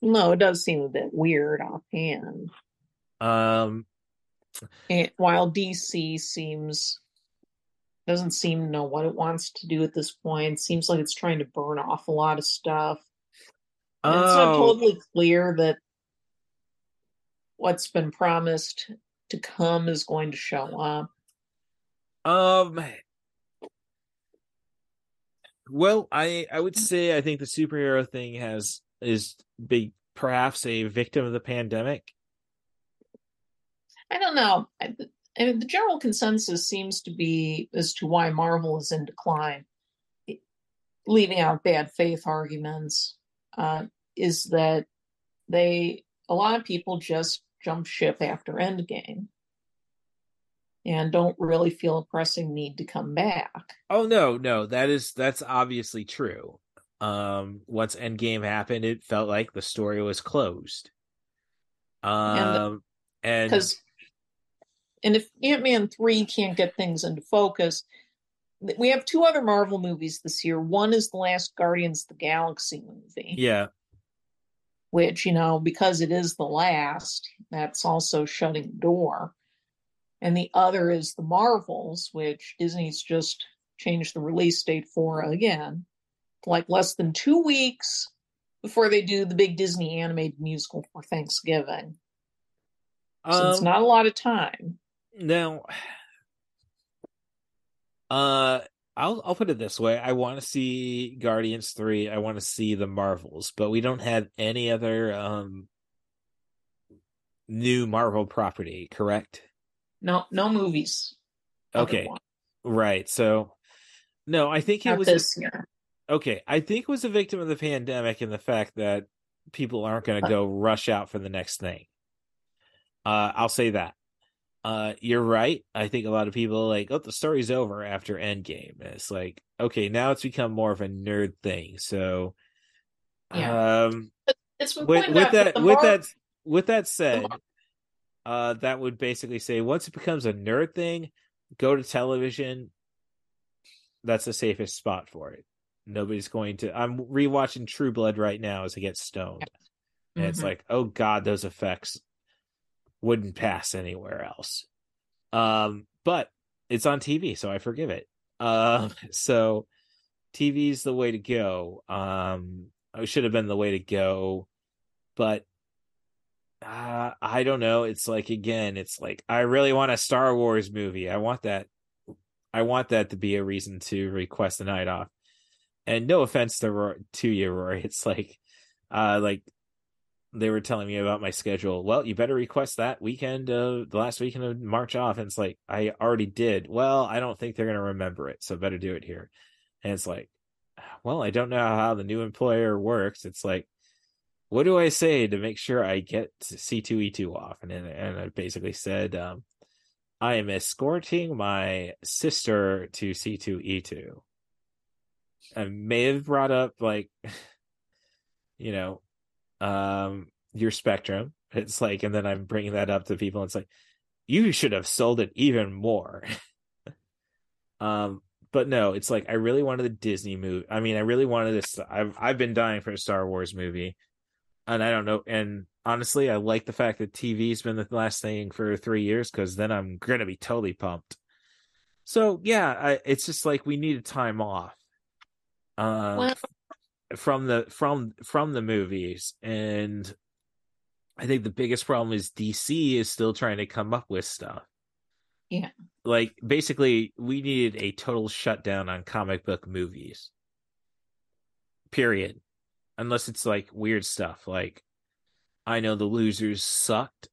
No, it does seem a bit weird offhand. Um, and while DC seems doesn't seem to know what it wants to do at this point, seems like it's trying to burn off a lot of stuff. Oh. It's not oh. totally clear that what's been promised to come is going to show up. Um well, I I would say I think the superhero thing has is big perhaps a victim of the pandemic. I don't know. I, I mean, the general consensus seems to be as to why Marvel is in decline, leaving out bad faith arguments, uh, is that they a lot of people just jump ship after Endgame and don't really feel a pressing need to come back. Oh no, no, that is that's obviously true. Um once Endgame happened, it felt like the story was closed. Um and because and if Ant Man 3 can't get things into focus, we have two other Marvel movies this year. One is the last Guardians of the Galaxy movie. Yeah. Which, you know, because it is the last, that's also shutting the door. And the other is the Marvels, which Disney's just changed the release date for again, like less than two weeks before they do the big Disney animated musical for Thanksgiving. So um, it's not a lot of time. Now, [SIGHS] uh, I'll I'll put it this way: I want to see Guardians three. I want to see the Marvels, but we don't have any other um new Marvel property, correct? No, no movies. Okay, right. So, no, I think Not it was this year. Okay, I think it was a victim of the pandemic and the fact that people aren't going to go rush out for the next thing. Uh, I'll say that uh you're right. I think a lot of people like oh the story's over after endgame. And it's like okay now it's become more of a nerd thing. So yeah. um it's with, with that with more... that with that said uh that would basically say once it becomes a nerd thing go to television. That's the safest spot for it. Nobody's going to i'm rewatching true blood right now as i get stoned. And mm-hmm. it's like oh god those effects wouldn't pass anywhere else. Um, but it's on TV, so I forgive it. Uh, [LAUGHS] so TV's the way to go. Um, it should have been the way to go, but uh, I don't know. It's like again, it's like I really want a Star Wars movie. I want that. I want that to be a reason to request a night off. And no offense to to you, Rory. [LAUGHS] It's like, uh, like they were telling me about my schedule. Well, you better request that weekend, uh, the last weekend of March off. And it's like, I already did. Well, I don't think they're going to remember it. So better do it here. And it's like, well, I don't know how the new employer works. It's like, what do I say to make sure I get C2E2 off? And, and I basically said, um, I am escorting my sister to C2E2. I may have brought up like, [LAUGHS] you know, um your spectrum. It's like and then i'm bringing that up to people. It's like you should have sold it even more. [LAUGHS] Um but no it's like i really wanted a disney movie i mean i really wanted this i've i've been dying for a star wars movie. And i don't know and honestly i like the fact that tv's been the last thing for three years because then i'm gonna be totally pumped. So yeah I, it's just like we needed time off. Uh, well, from the from from the movies and i think the biggest problem is dc is still trying to come up with stuff yeah like basically we needed a total shutdown on comic book movies period unless it's like weird stuff like I know the losers sucked.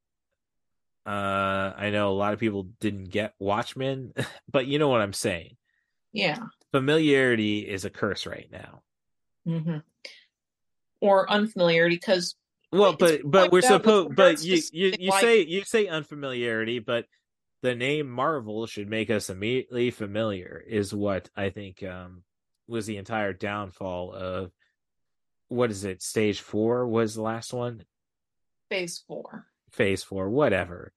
Uh, I know a lot of people didn't get Watchmen, [LAUGHS] but you know what I'm saying. Yeah. Familiarity is a curse right now. Mm-hmm. Or unfamiliarity, because well, but but we're supposed. But you you you like... say you say unfamiliarity, but the name Marvel should make us immediately familiar. Is what I think um was the entire downfall of what is it? Stage four was the last one. Phase four. Phase four, whatever.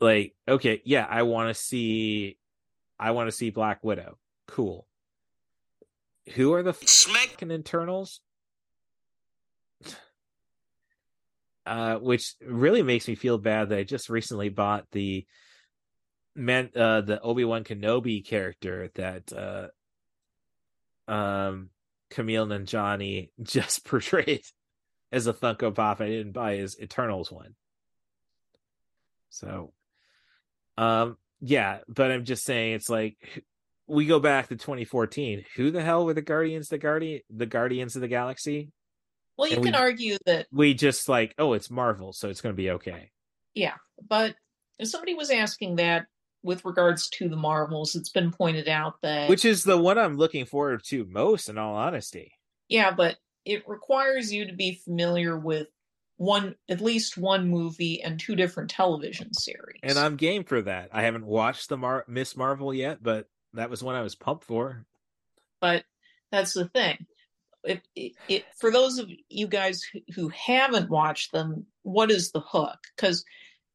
Like, okay, yeah, I want to see, I want to see Black Widow. Cool. Who are the fucking Eternals? [SIGHS] Uh, which really makes me feel bad that I just recently bought the man, uh, the Obi Wan Kenobi character that uh, um, Kumail Nanjiani [LAUGHS] just portrayed as a Funko Pop. I didn't buy his Eternals one. So, um, yeah, but I'm just saying it's like we go back to 2014. Who the hell were the Guardians? The Guardian, the Guardians of the Galaxy. Well, you and can we, argue that we just like, oh, it's Marvel, so it's going to be okay. Yeah, but if somebody was asking that with regards to the Marvels, it's been pointed out that which is the one I'm looking forward to most, in all honesty. Yeah, but it requires you to be familiar with one at least one movie and two different television series. And I'm game for that. I haven't watched the Mar- Miss Marvel yet, but that was one I was pumped for. But that's the thing. If, for those of you guys who, haven't watched them, what is the hook? Because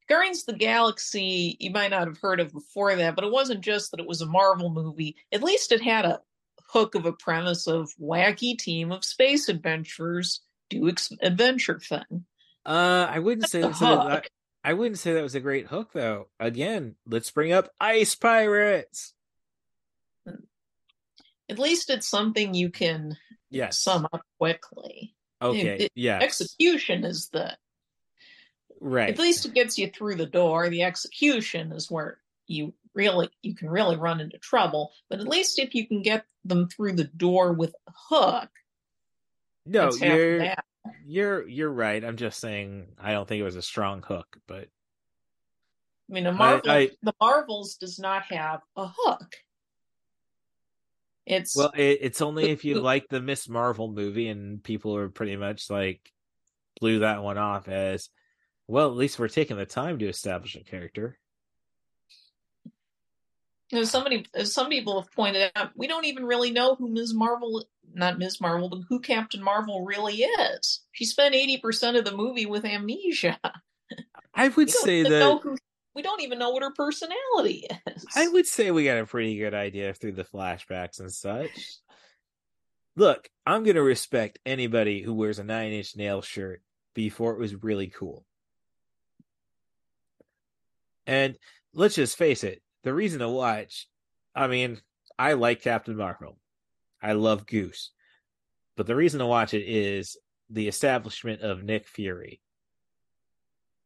Guardians of the Galaxy, you might not have heard of before that, but it wasn't just that it was a Marvel movie. At least it had a hook of a premise of wacky team of space adventurers do ex- adventure thing. Uh, I wouldn't say that, that, I wouldn't say that was a great hook though. Again, let's bring up ice pirates. At least it's something you can yes. sum up quickly. Okay. Yeah. Execution is the right. At least it gets you through the door. The execution is where you really you can really run into trouble. But at least if you can get them through the door with a hook. No, you're you're you're right. I'm just saying I don't think it was a strong hook, but I mean, a Marvel, I, I, the Marvels does not have a hook. It's well, it, it's only if you [LAUGHS] like the Miss Marvel movie, and people are pretty much like blew that one off as well. At least we're taking the time to establish a character. You know, somebody, some people have pointed out, we don't even really know who Ms. Marvel, not Ms. Marvel, but who Captain Marvel really is. She spent eighty percent of the movie with amnesia. I would [LAUGHS] say that who, we don't even know what her personality is. I would say we got a pretty good idea through the flashbacks and such. Look, I'm gonna respect anybody who wears a nine inch nail shirt before it was really cool. And let's just face it, the reason to watch, I mean, I like Captain Marvel. I love Goose. But the reason to watch it is the establishment of Nick Fury.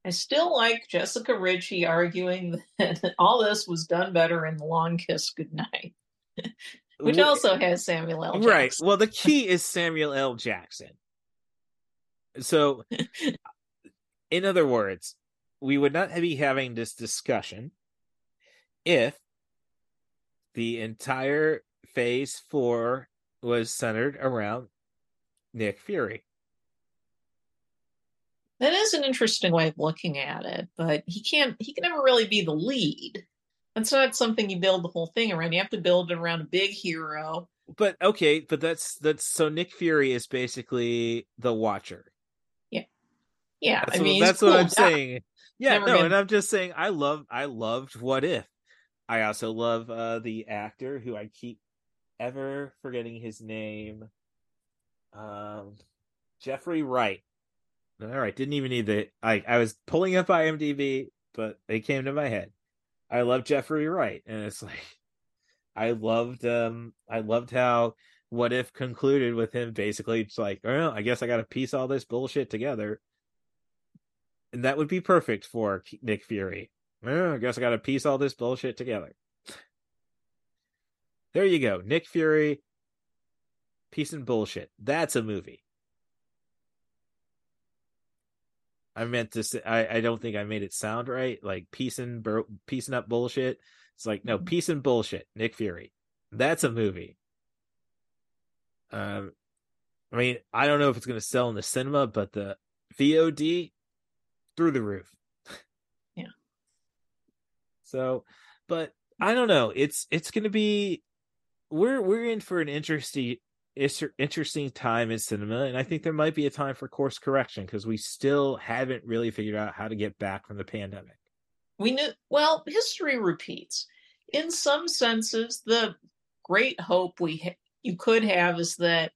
I still like Jessica Ritchie arguing [LAUGHS] that all this was done better in The Long Kiss Goodnight, [LAUGHS] which also has Samuel L. Jackson. Right. Well, the [LAUGHS] key is Samuel L. Jackson. So, in other words, we would not be having this discussion if the entire phase four was centered around Nick Fury. That is an interesting way of looking at it, but he can't he can never really be the lead. That's not something you build the whole thing around. You have to build it around a big hero. But okay, but that's that's so Nick Fury is basically the watcher. Yeah. Yeah. That's I mean what, that's cool what I'm [LAUGHS] saying. Yeah, no, been... and I'm just saying I love I loved What If. I also love uh, the actor who I keep ever forgetting his name. Um, Jeffrey Wright. All right, didn't even need the. I I was pulling up IMDb, but they came to my head. I love Jeffrey Wright, and it's [LAUGHS] like I loved um I loved how what if concluded with him basically it's like, well, I guess I got to piece all this bullshit together, and that would be perfect for Nick Fury. Well, I guess I got to piece all this bullshit together. There you go. Nick Fury, piece and bullshit. That's a movie. I meant to say I, I don't think I made it sound right. Like piecing bur- piecing up bullshit. It's like no piece and bullshit. Nick Fury. That's a movie. Um, I mean, I don't know if it's going to sell in the cinema, but the VOD through the roof. Yeah. So, but I don't know. It's it's going to be we're we're in for an interesting interesting time in cinema and I think there might be a time for course correction because we still haven't really figured out how to get back from the pandemic. We knew well, history repeats. In some senses, the great hope we ha- you could have is that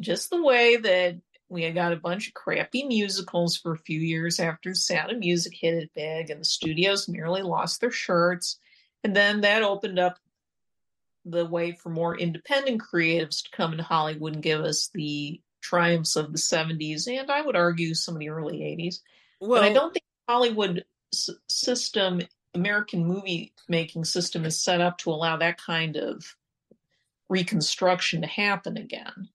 just the way that we had got a bunch of crappy musicals for a few years after Sound of Music hit it big, and the studios nearly lost their shirts, and then that opened up the way for more independent creatives to come into Hollywood and give us the triumphs of the 70s and I would argue some of the early 80s. Well, but I don't think Hollywood s- system, American movie making system is set up to allow that kind of reconstruction to happen again.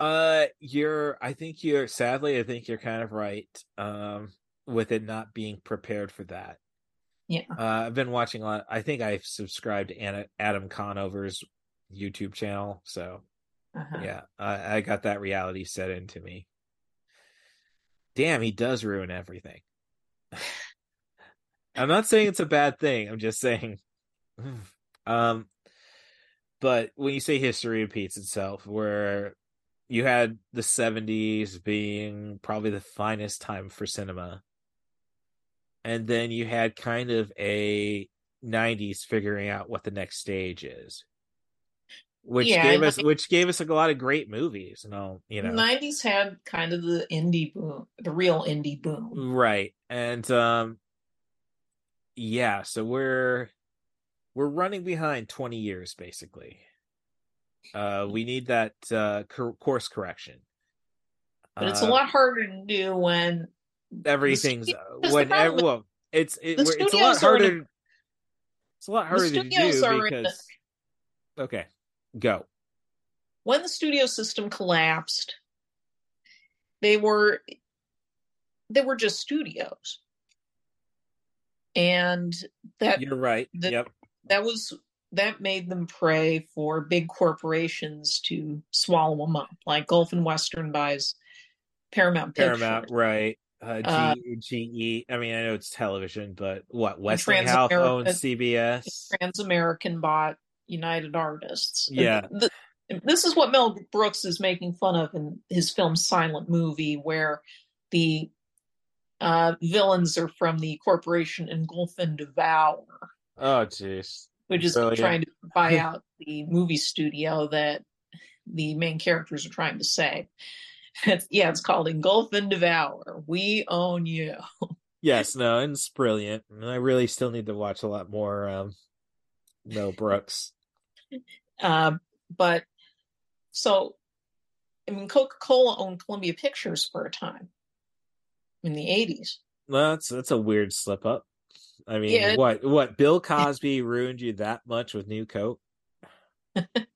Uh, you're. I think you're. Sadly, I think you're kind of right. Um, with it not being prepared for that. Yeah. Uh, I've been watching a lot. I think I've subscribed to Anna, Adam Conover's YouTube channel. So, uh-huh. yeah, I, I got that reality set into me. Damn, he does ruin everything. [SIGHS] I'm not saying it's a bad thing. I'm just saying. [SIGHS] um, but when you say history repeats itself, where you had the 70s being probably the finest time for cinema and then you had kind of a 90s figuring out what the next stage is. Which yeah, gave us which gave us a lot of great movies and all you know. 90s had kind of the indie boom the real indie boom. Right and um yeah so we're we're running behind 20 years basically. Uh we need that uh course correction. But it's uh, a lot harder to do when everything's uh, when every, well it's it, it's a lot harder it's a lot harder to do because okay go. When the studio system collapsed they were they were just studios. And that you're right the, yep. that was that made them prey for big corporations to swallow them up like gulf and western buys paramount paramount right uh, G, uh, GE. I mean, I know it's television, but what Westinghouse owns CBS. Transamerican bought United Artists. Yeah. The, this is what Mel Brooks is making fun of in his film Silent Movie, where the uh, villains are from the corporation Engulf and Devour. Oh, jeez. Which is Brilliant. trying to buy [LAUGHS] out the movie studio that the main characters are trying to save. It's, yeah, it's called Engulf and Devour. We own you. yes, no, and it's brilliant. And I really still need to watch a lot more um, Mel Brooks. Uh, but so, I mean, Coca Cola owned Columbia Pictures for a time in the 80s. Well, that's, that's a weird slip up. I mean, yeah. what what Bill [LAUGHS] Cosby ruined you that much with New Coke? [LAUGHS]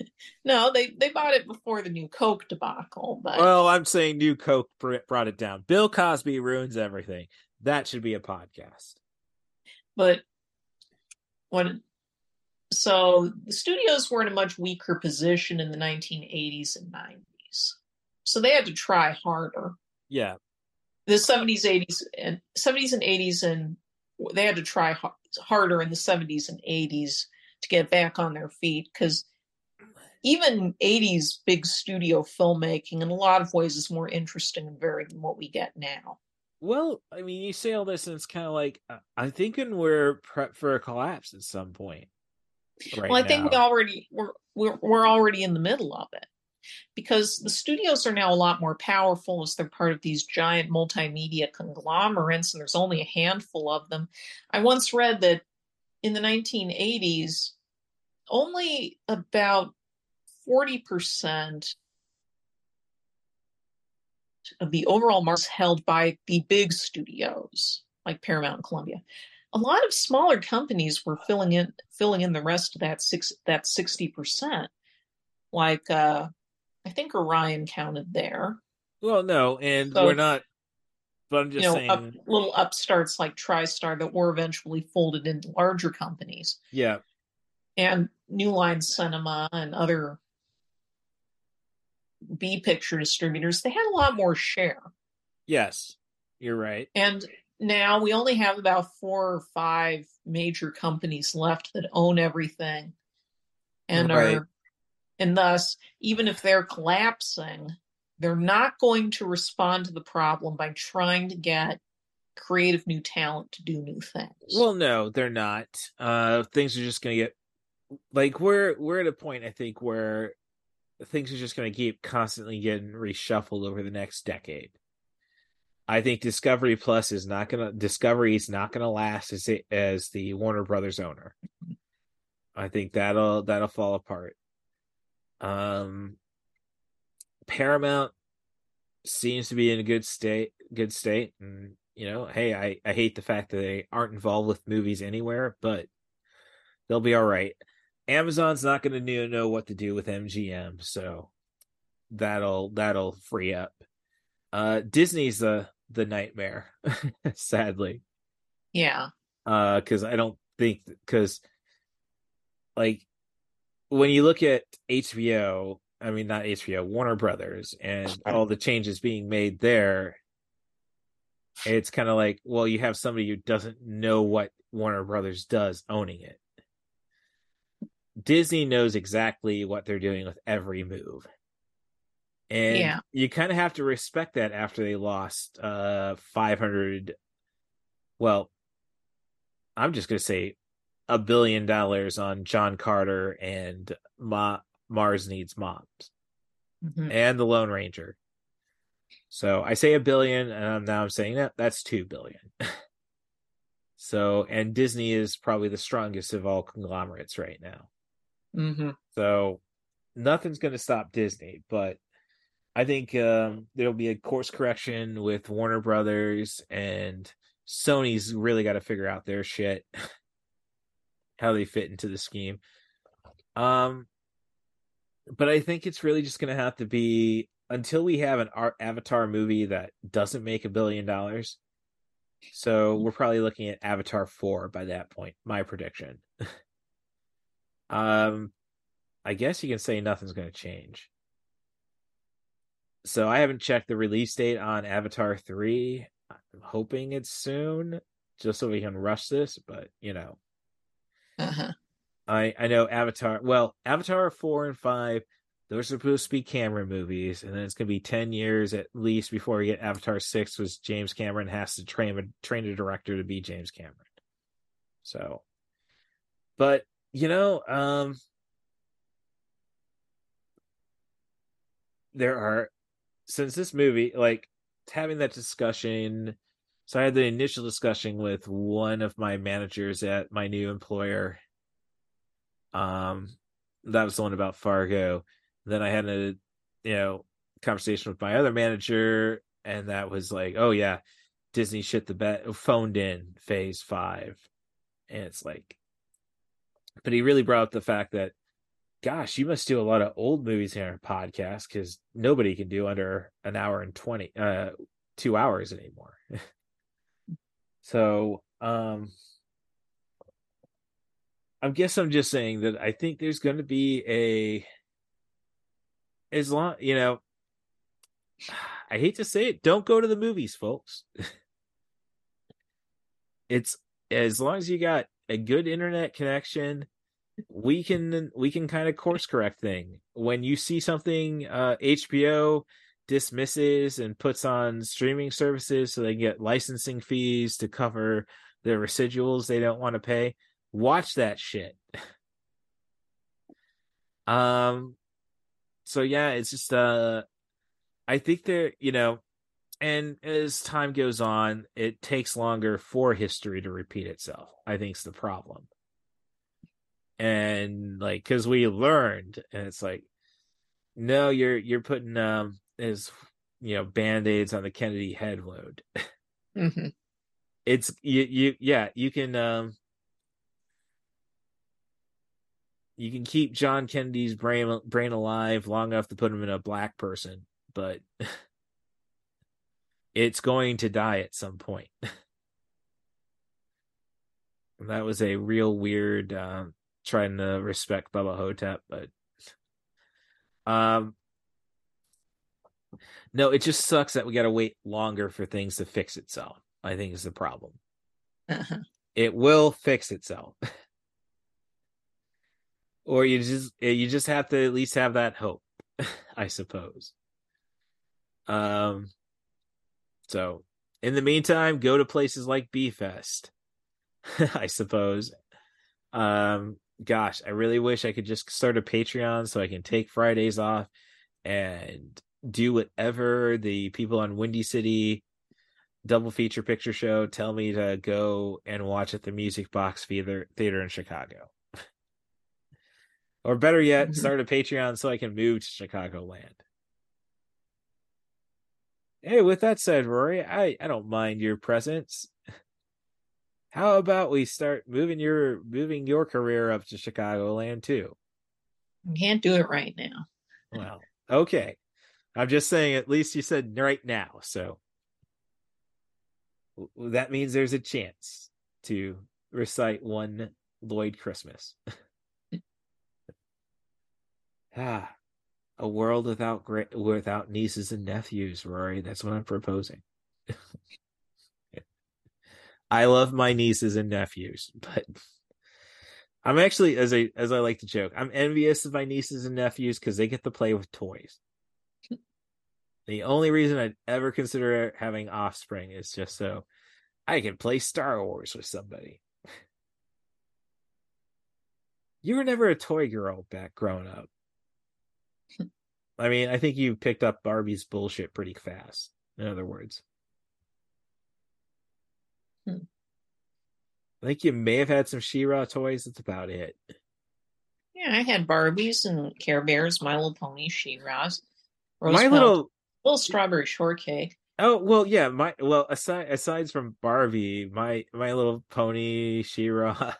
[LAUGHS] No, they they bought it before the new Coke debacle. But well, I'm saying new Coke brought it down. Bill Cosby ruins everything. That should be a podcast. But when so the studios were in a much weaker position in the 1980s and 90s, so they had to try harder. Yeah, the 70s, 80s, and 70s and 80s, and they had to try harder in the 70s and 80s to get back on their feet because even 80s big studio filmmaking in a lot of ways is more interesting and varied than what we get now. Well, I mean, you say all this, and it's kind of like uh, I'm thinking we're prep for a collapse at some point. Right well, I now. think we already we're, we're we're already in the middle of it because the studios are now a lot more powerful as they're part of these giant multimedia conglomerates, and there's only a handful of them. I once read that in the 1980s, only about 40% of the overall market held by the big studios like Paramount and Columbia. A lot of smaller companies were filling in filling in the rest of that six that 60%. Like uh I think Orion counted there. Well, no, and so, we're not but I'm just you know, saying, up, little upstarts like TriStar that were eventually folded into larger companies. yeah, and New Line Cinema and other B picture distributors, they had a lot more share. yes, you're right. And now we only have about four or five major companies left that own everything and Right. are and thus even if they're collapsing they're not going to respond to the problem by trying to get creative new talent to do new things Well, no, they're not. Uh, things are just gonna get like we're we're at a point I think where things are just gonna keep constantly getting reshuffled over the next decade. I think Discovery Plus is not gonna Discovery is not gonna last as it, as the Warner Brothers owner. I think that'll that'll fall apart. Um, Paramount seems to be in a good state, good state, and you know, hey, I I hate the fact that they aren't involved with movies anywhere, but they'll be all right. Amazon's not going to know what to do with MGM, so that'll that'll free up. Uh, Disney's the the nightmare, [LAUGHS] sadly. Yeah. Uh because i don't think because like when you look at hbo i mean not hbo warner brothers and all the changes being made there it's kind of like well you have somebody who doesn't know what warner brothers does owning it disney knows exactly what they're doing with every move and Yeah. you kind of have to respect that after they lost uh 500 well i'm just going to say a billion dollars on john carter and Ma- mars needs moms Mhm. and the lone ranger so i say a billion and I'm, now i'm saying that that's two billion [LAUGHS] so and disney is probably the strongest of all conglomerates right now hmm so nothing's going to stop Disney, but I think um, there'll be a course correction with Warner Brothers and Sony's really got to figure out their shit, [LAUGHS] how they fit into the scheme. Um, but I think it's really just going to have to be until we have an Avatar movie that doesn't make a billion dollars. So we're probably looking at Avatar 4 by that point, my prediction. [LAUGHS] um I guess you can say nothing's going to change. So I haven't checked the release date on Avatar 3. I'm hoping it's soon just so we can rush this, but you know, uh-huh. I I know Avatar, well, Avatar 4 and 5 those are supposed to be Cameron movies, and then it's gonna be ten years at least before we get Avatar six, was James Cameron has to train a train a director to be James Cameron. So, but you know, um, there are since this movie, like having that discussion. So I had the initial discussion with one of my managers at my new employer. Um, that was the one about Fargo. Then I had a, you know, conversation with my other manager, and that was like, oh yeah, Disney shit the bed, phoned in Phase Five, and it's like, but he really brought up the fact that, gosh, you must do a lot of old movies here on podcast because nobody can do under an hour and twenty, uh, two hours anymore. [LAUGHS] so, um, I guess I'm just saying that I think there's going to be a as long you know [SIGHS] I hate to say it, don't go to the movies, folks. [LAUGHS] it's as long as you got a good internet connection, we can we can kind of course correct thing. When you see something uh HBO dismisses and puts on streaming services so they get licensing fees to cover the residuals they don't want to pay, watch that shit. [LAUGHS] um so yeah, it's just uh I think there, you know, and as time goes on, it takes longer for history to repeat itself. I think's the problem. And like cuz we learned and it's like no, you're you're putting um is you know band-aids on the Kennedy head wound. hmm It's you you yeah, you can um you can keep John Kennedy's brain brain alive long enough to put him in a black person, but [LAUGHS] it's going to die at some point. [LAUGHS] that was a real weird uh, trying to respect Bubba Ho-Tep, but um no, it just sucks that we got to wait longer for things to fix itself. I think is the problem. Uh-huh. It will fix itself. [LAUGHS] or you just you just have to at least have that hope, [LAUGHS] I suppose. Um so in the meantime, go to places like B Fest, [LAUGHS] I suppose. Um gosh, I really wish I could just start a Patreon so I can take Fridays off and do whatever the people on Windy City double feature picture show tell me to go and watch at the Music Box Theater Theater in Chicago. [LAUGHS] or better yet, mm-hmm. start a Patreon so I can move to Chicagoland. Hey, with that said, Rory, I, I don't mind your presence. How about we start moving your moving your career up to Chicagoland too? I can't do it right now. Well, okay. I'm just saying, at least you said right now. So that means there's a chance to recite one Lloyd Christmas. [LAUGHS] ah, a world without great without nieces and nephews, Rory. That's what I'm proposing. [LAUGHS] I love my nieces and nephews, but I'm actually as I as I like to joke, I'm envious of my nieces and nephews because they get to play with toys. The only reason I'd ever consider having offspring is just so I can play Star Wars with somebody. [LAUGHS] You were never a toy girl back growing up. I mean, I think you picked up Barbie's bullshit pretty fast. In other words, hmm. I think you may have had some She-Ra toys. That's about it. Yeah, I had Barbies and Care Bears, My Little Pony, She-Ra's. My little little strawberry shortcake. Oh well, yeah. My well, aside aside from Barbie, my My Little Pony, She-Ra,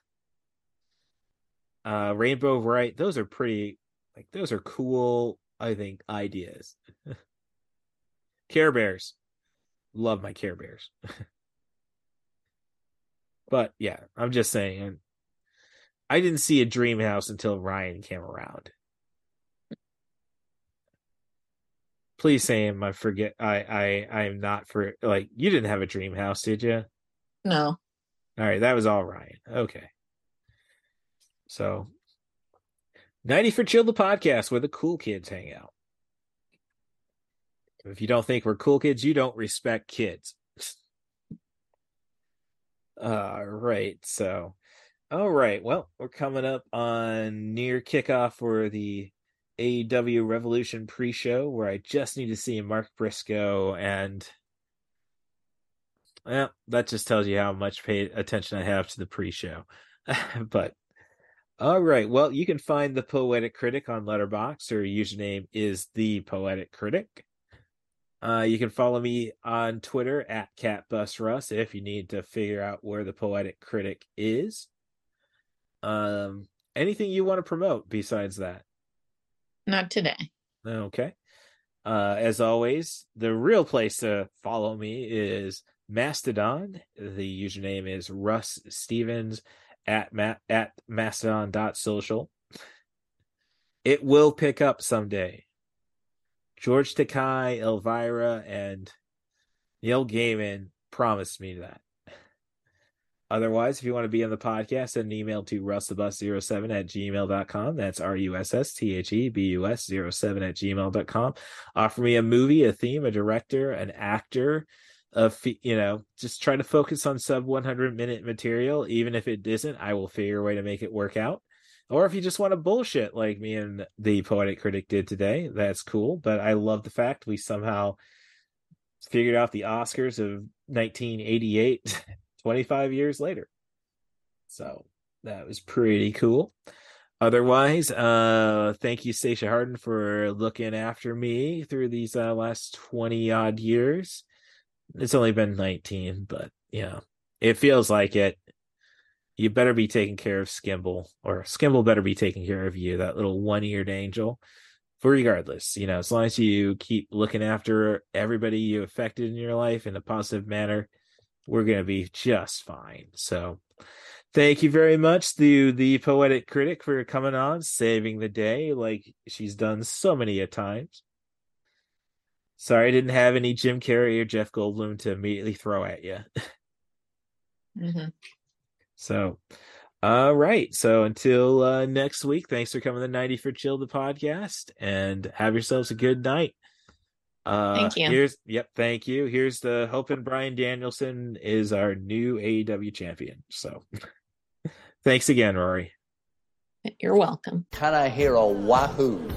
[LAUGHS] uh, Rainbow Brite, those are pretty. Like those are cool. I think ideas. [LAUGHS] Care Bears, love my Care Bears. [LAUGHS] but yeah, I'm just saying. I didn't see a dream house until Ryan came around. please say him. I forget. I I I am not for like you didn't have a dream house, did you? No. All right, that was all Ryan. Okay. So, ninety for chill the podcast where the cool kids hang out. If you don't think we're cool kids, you don't respect kids. [LAUGHS] all right. So, all right. Well, we're coming up on near kickoff for the AEW Revolution pre-show where I just need to see Mark Briscoe and well, that just tells you how much paid attention I have to the pre-show. [LAUGHS] but all right, well, you can find the Poetic Critic on Letterboxd. Her username is the Poetic Critic. Uh, you can follow me on Twitter at CatBusRuss if you need to figure out where the Poetic Critic is. Um, anything you want to promote besides that? Not today. Okay. Uh, as always, the real place to follow me is Mastodon. The username is Russ Stevens at ma- at mastodon.social. It will pick up someday. George Takei, Elvira, and Neil Gaiman promised me that. Otherwise, if you want to be on the podcast, send an email to russthebus07 at gmail.com. That's R U S S T H E B U S 07 at gmail.com. Offer me a movie, a theme, a director, an actor, of you know, just try to focus on sub 100 minute material. Even if it isn't, I will figure a way to make it work out. Or if you just want to bullshit like me and the poetic critic did today, that's cool. But I love the fact we somehow figured out the Oscars of 1988 [LAUGHS] 25 years later. So that was pretty cool. Otherwise, uh, thank you, Stacia Harden, for looking after me through these uh, last 20 odd years. It's only been 19, but yeah, it feels like it. You better be taking care of Skimble, or Skimble better be taking care of you, that little one eared angel. but regardless, you know, as long as you keep looking after everybody you affected in your life in a positive manner, we're going to be just fine. So, thank you very much to the poetic critic for coming on, saving the day like she's done so many a times. Sorry, I didn't have any Jim Carrey or Jeff Goldblum to immediately throw at you. Mm-hmm. So, all right. So until uh, next week, thanks for coming to 90 for Chill, the podcast, and have yourselves a good night. Uh, thank you. Here's, yep, thank you. Here's the hoping Bryan Danielson is our new AEW champion. So [LAUGHS] thanks again, Rory. You're welcome. Can I hear a wahoo?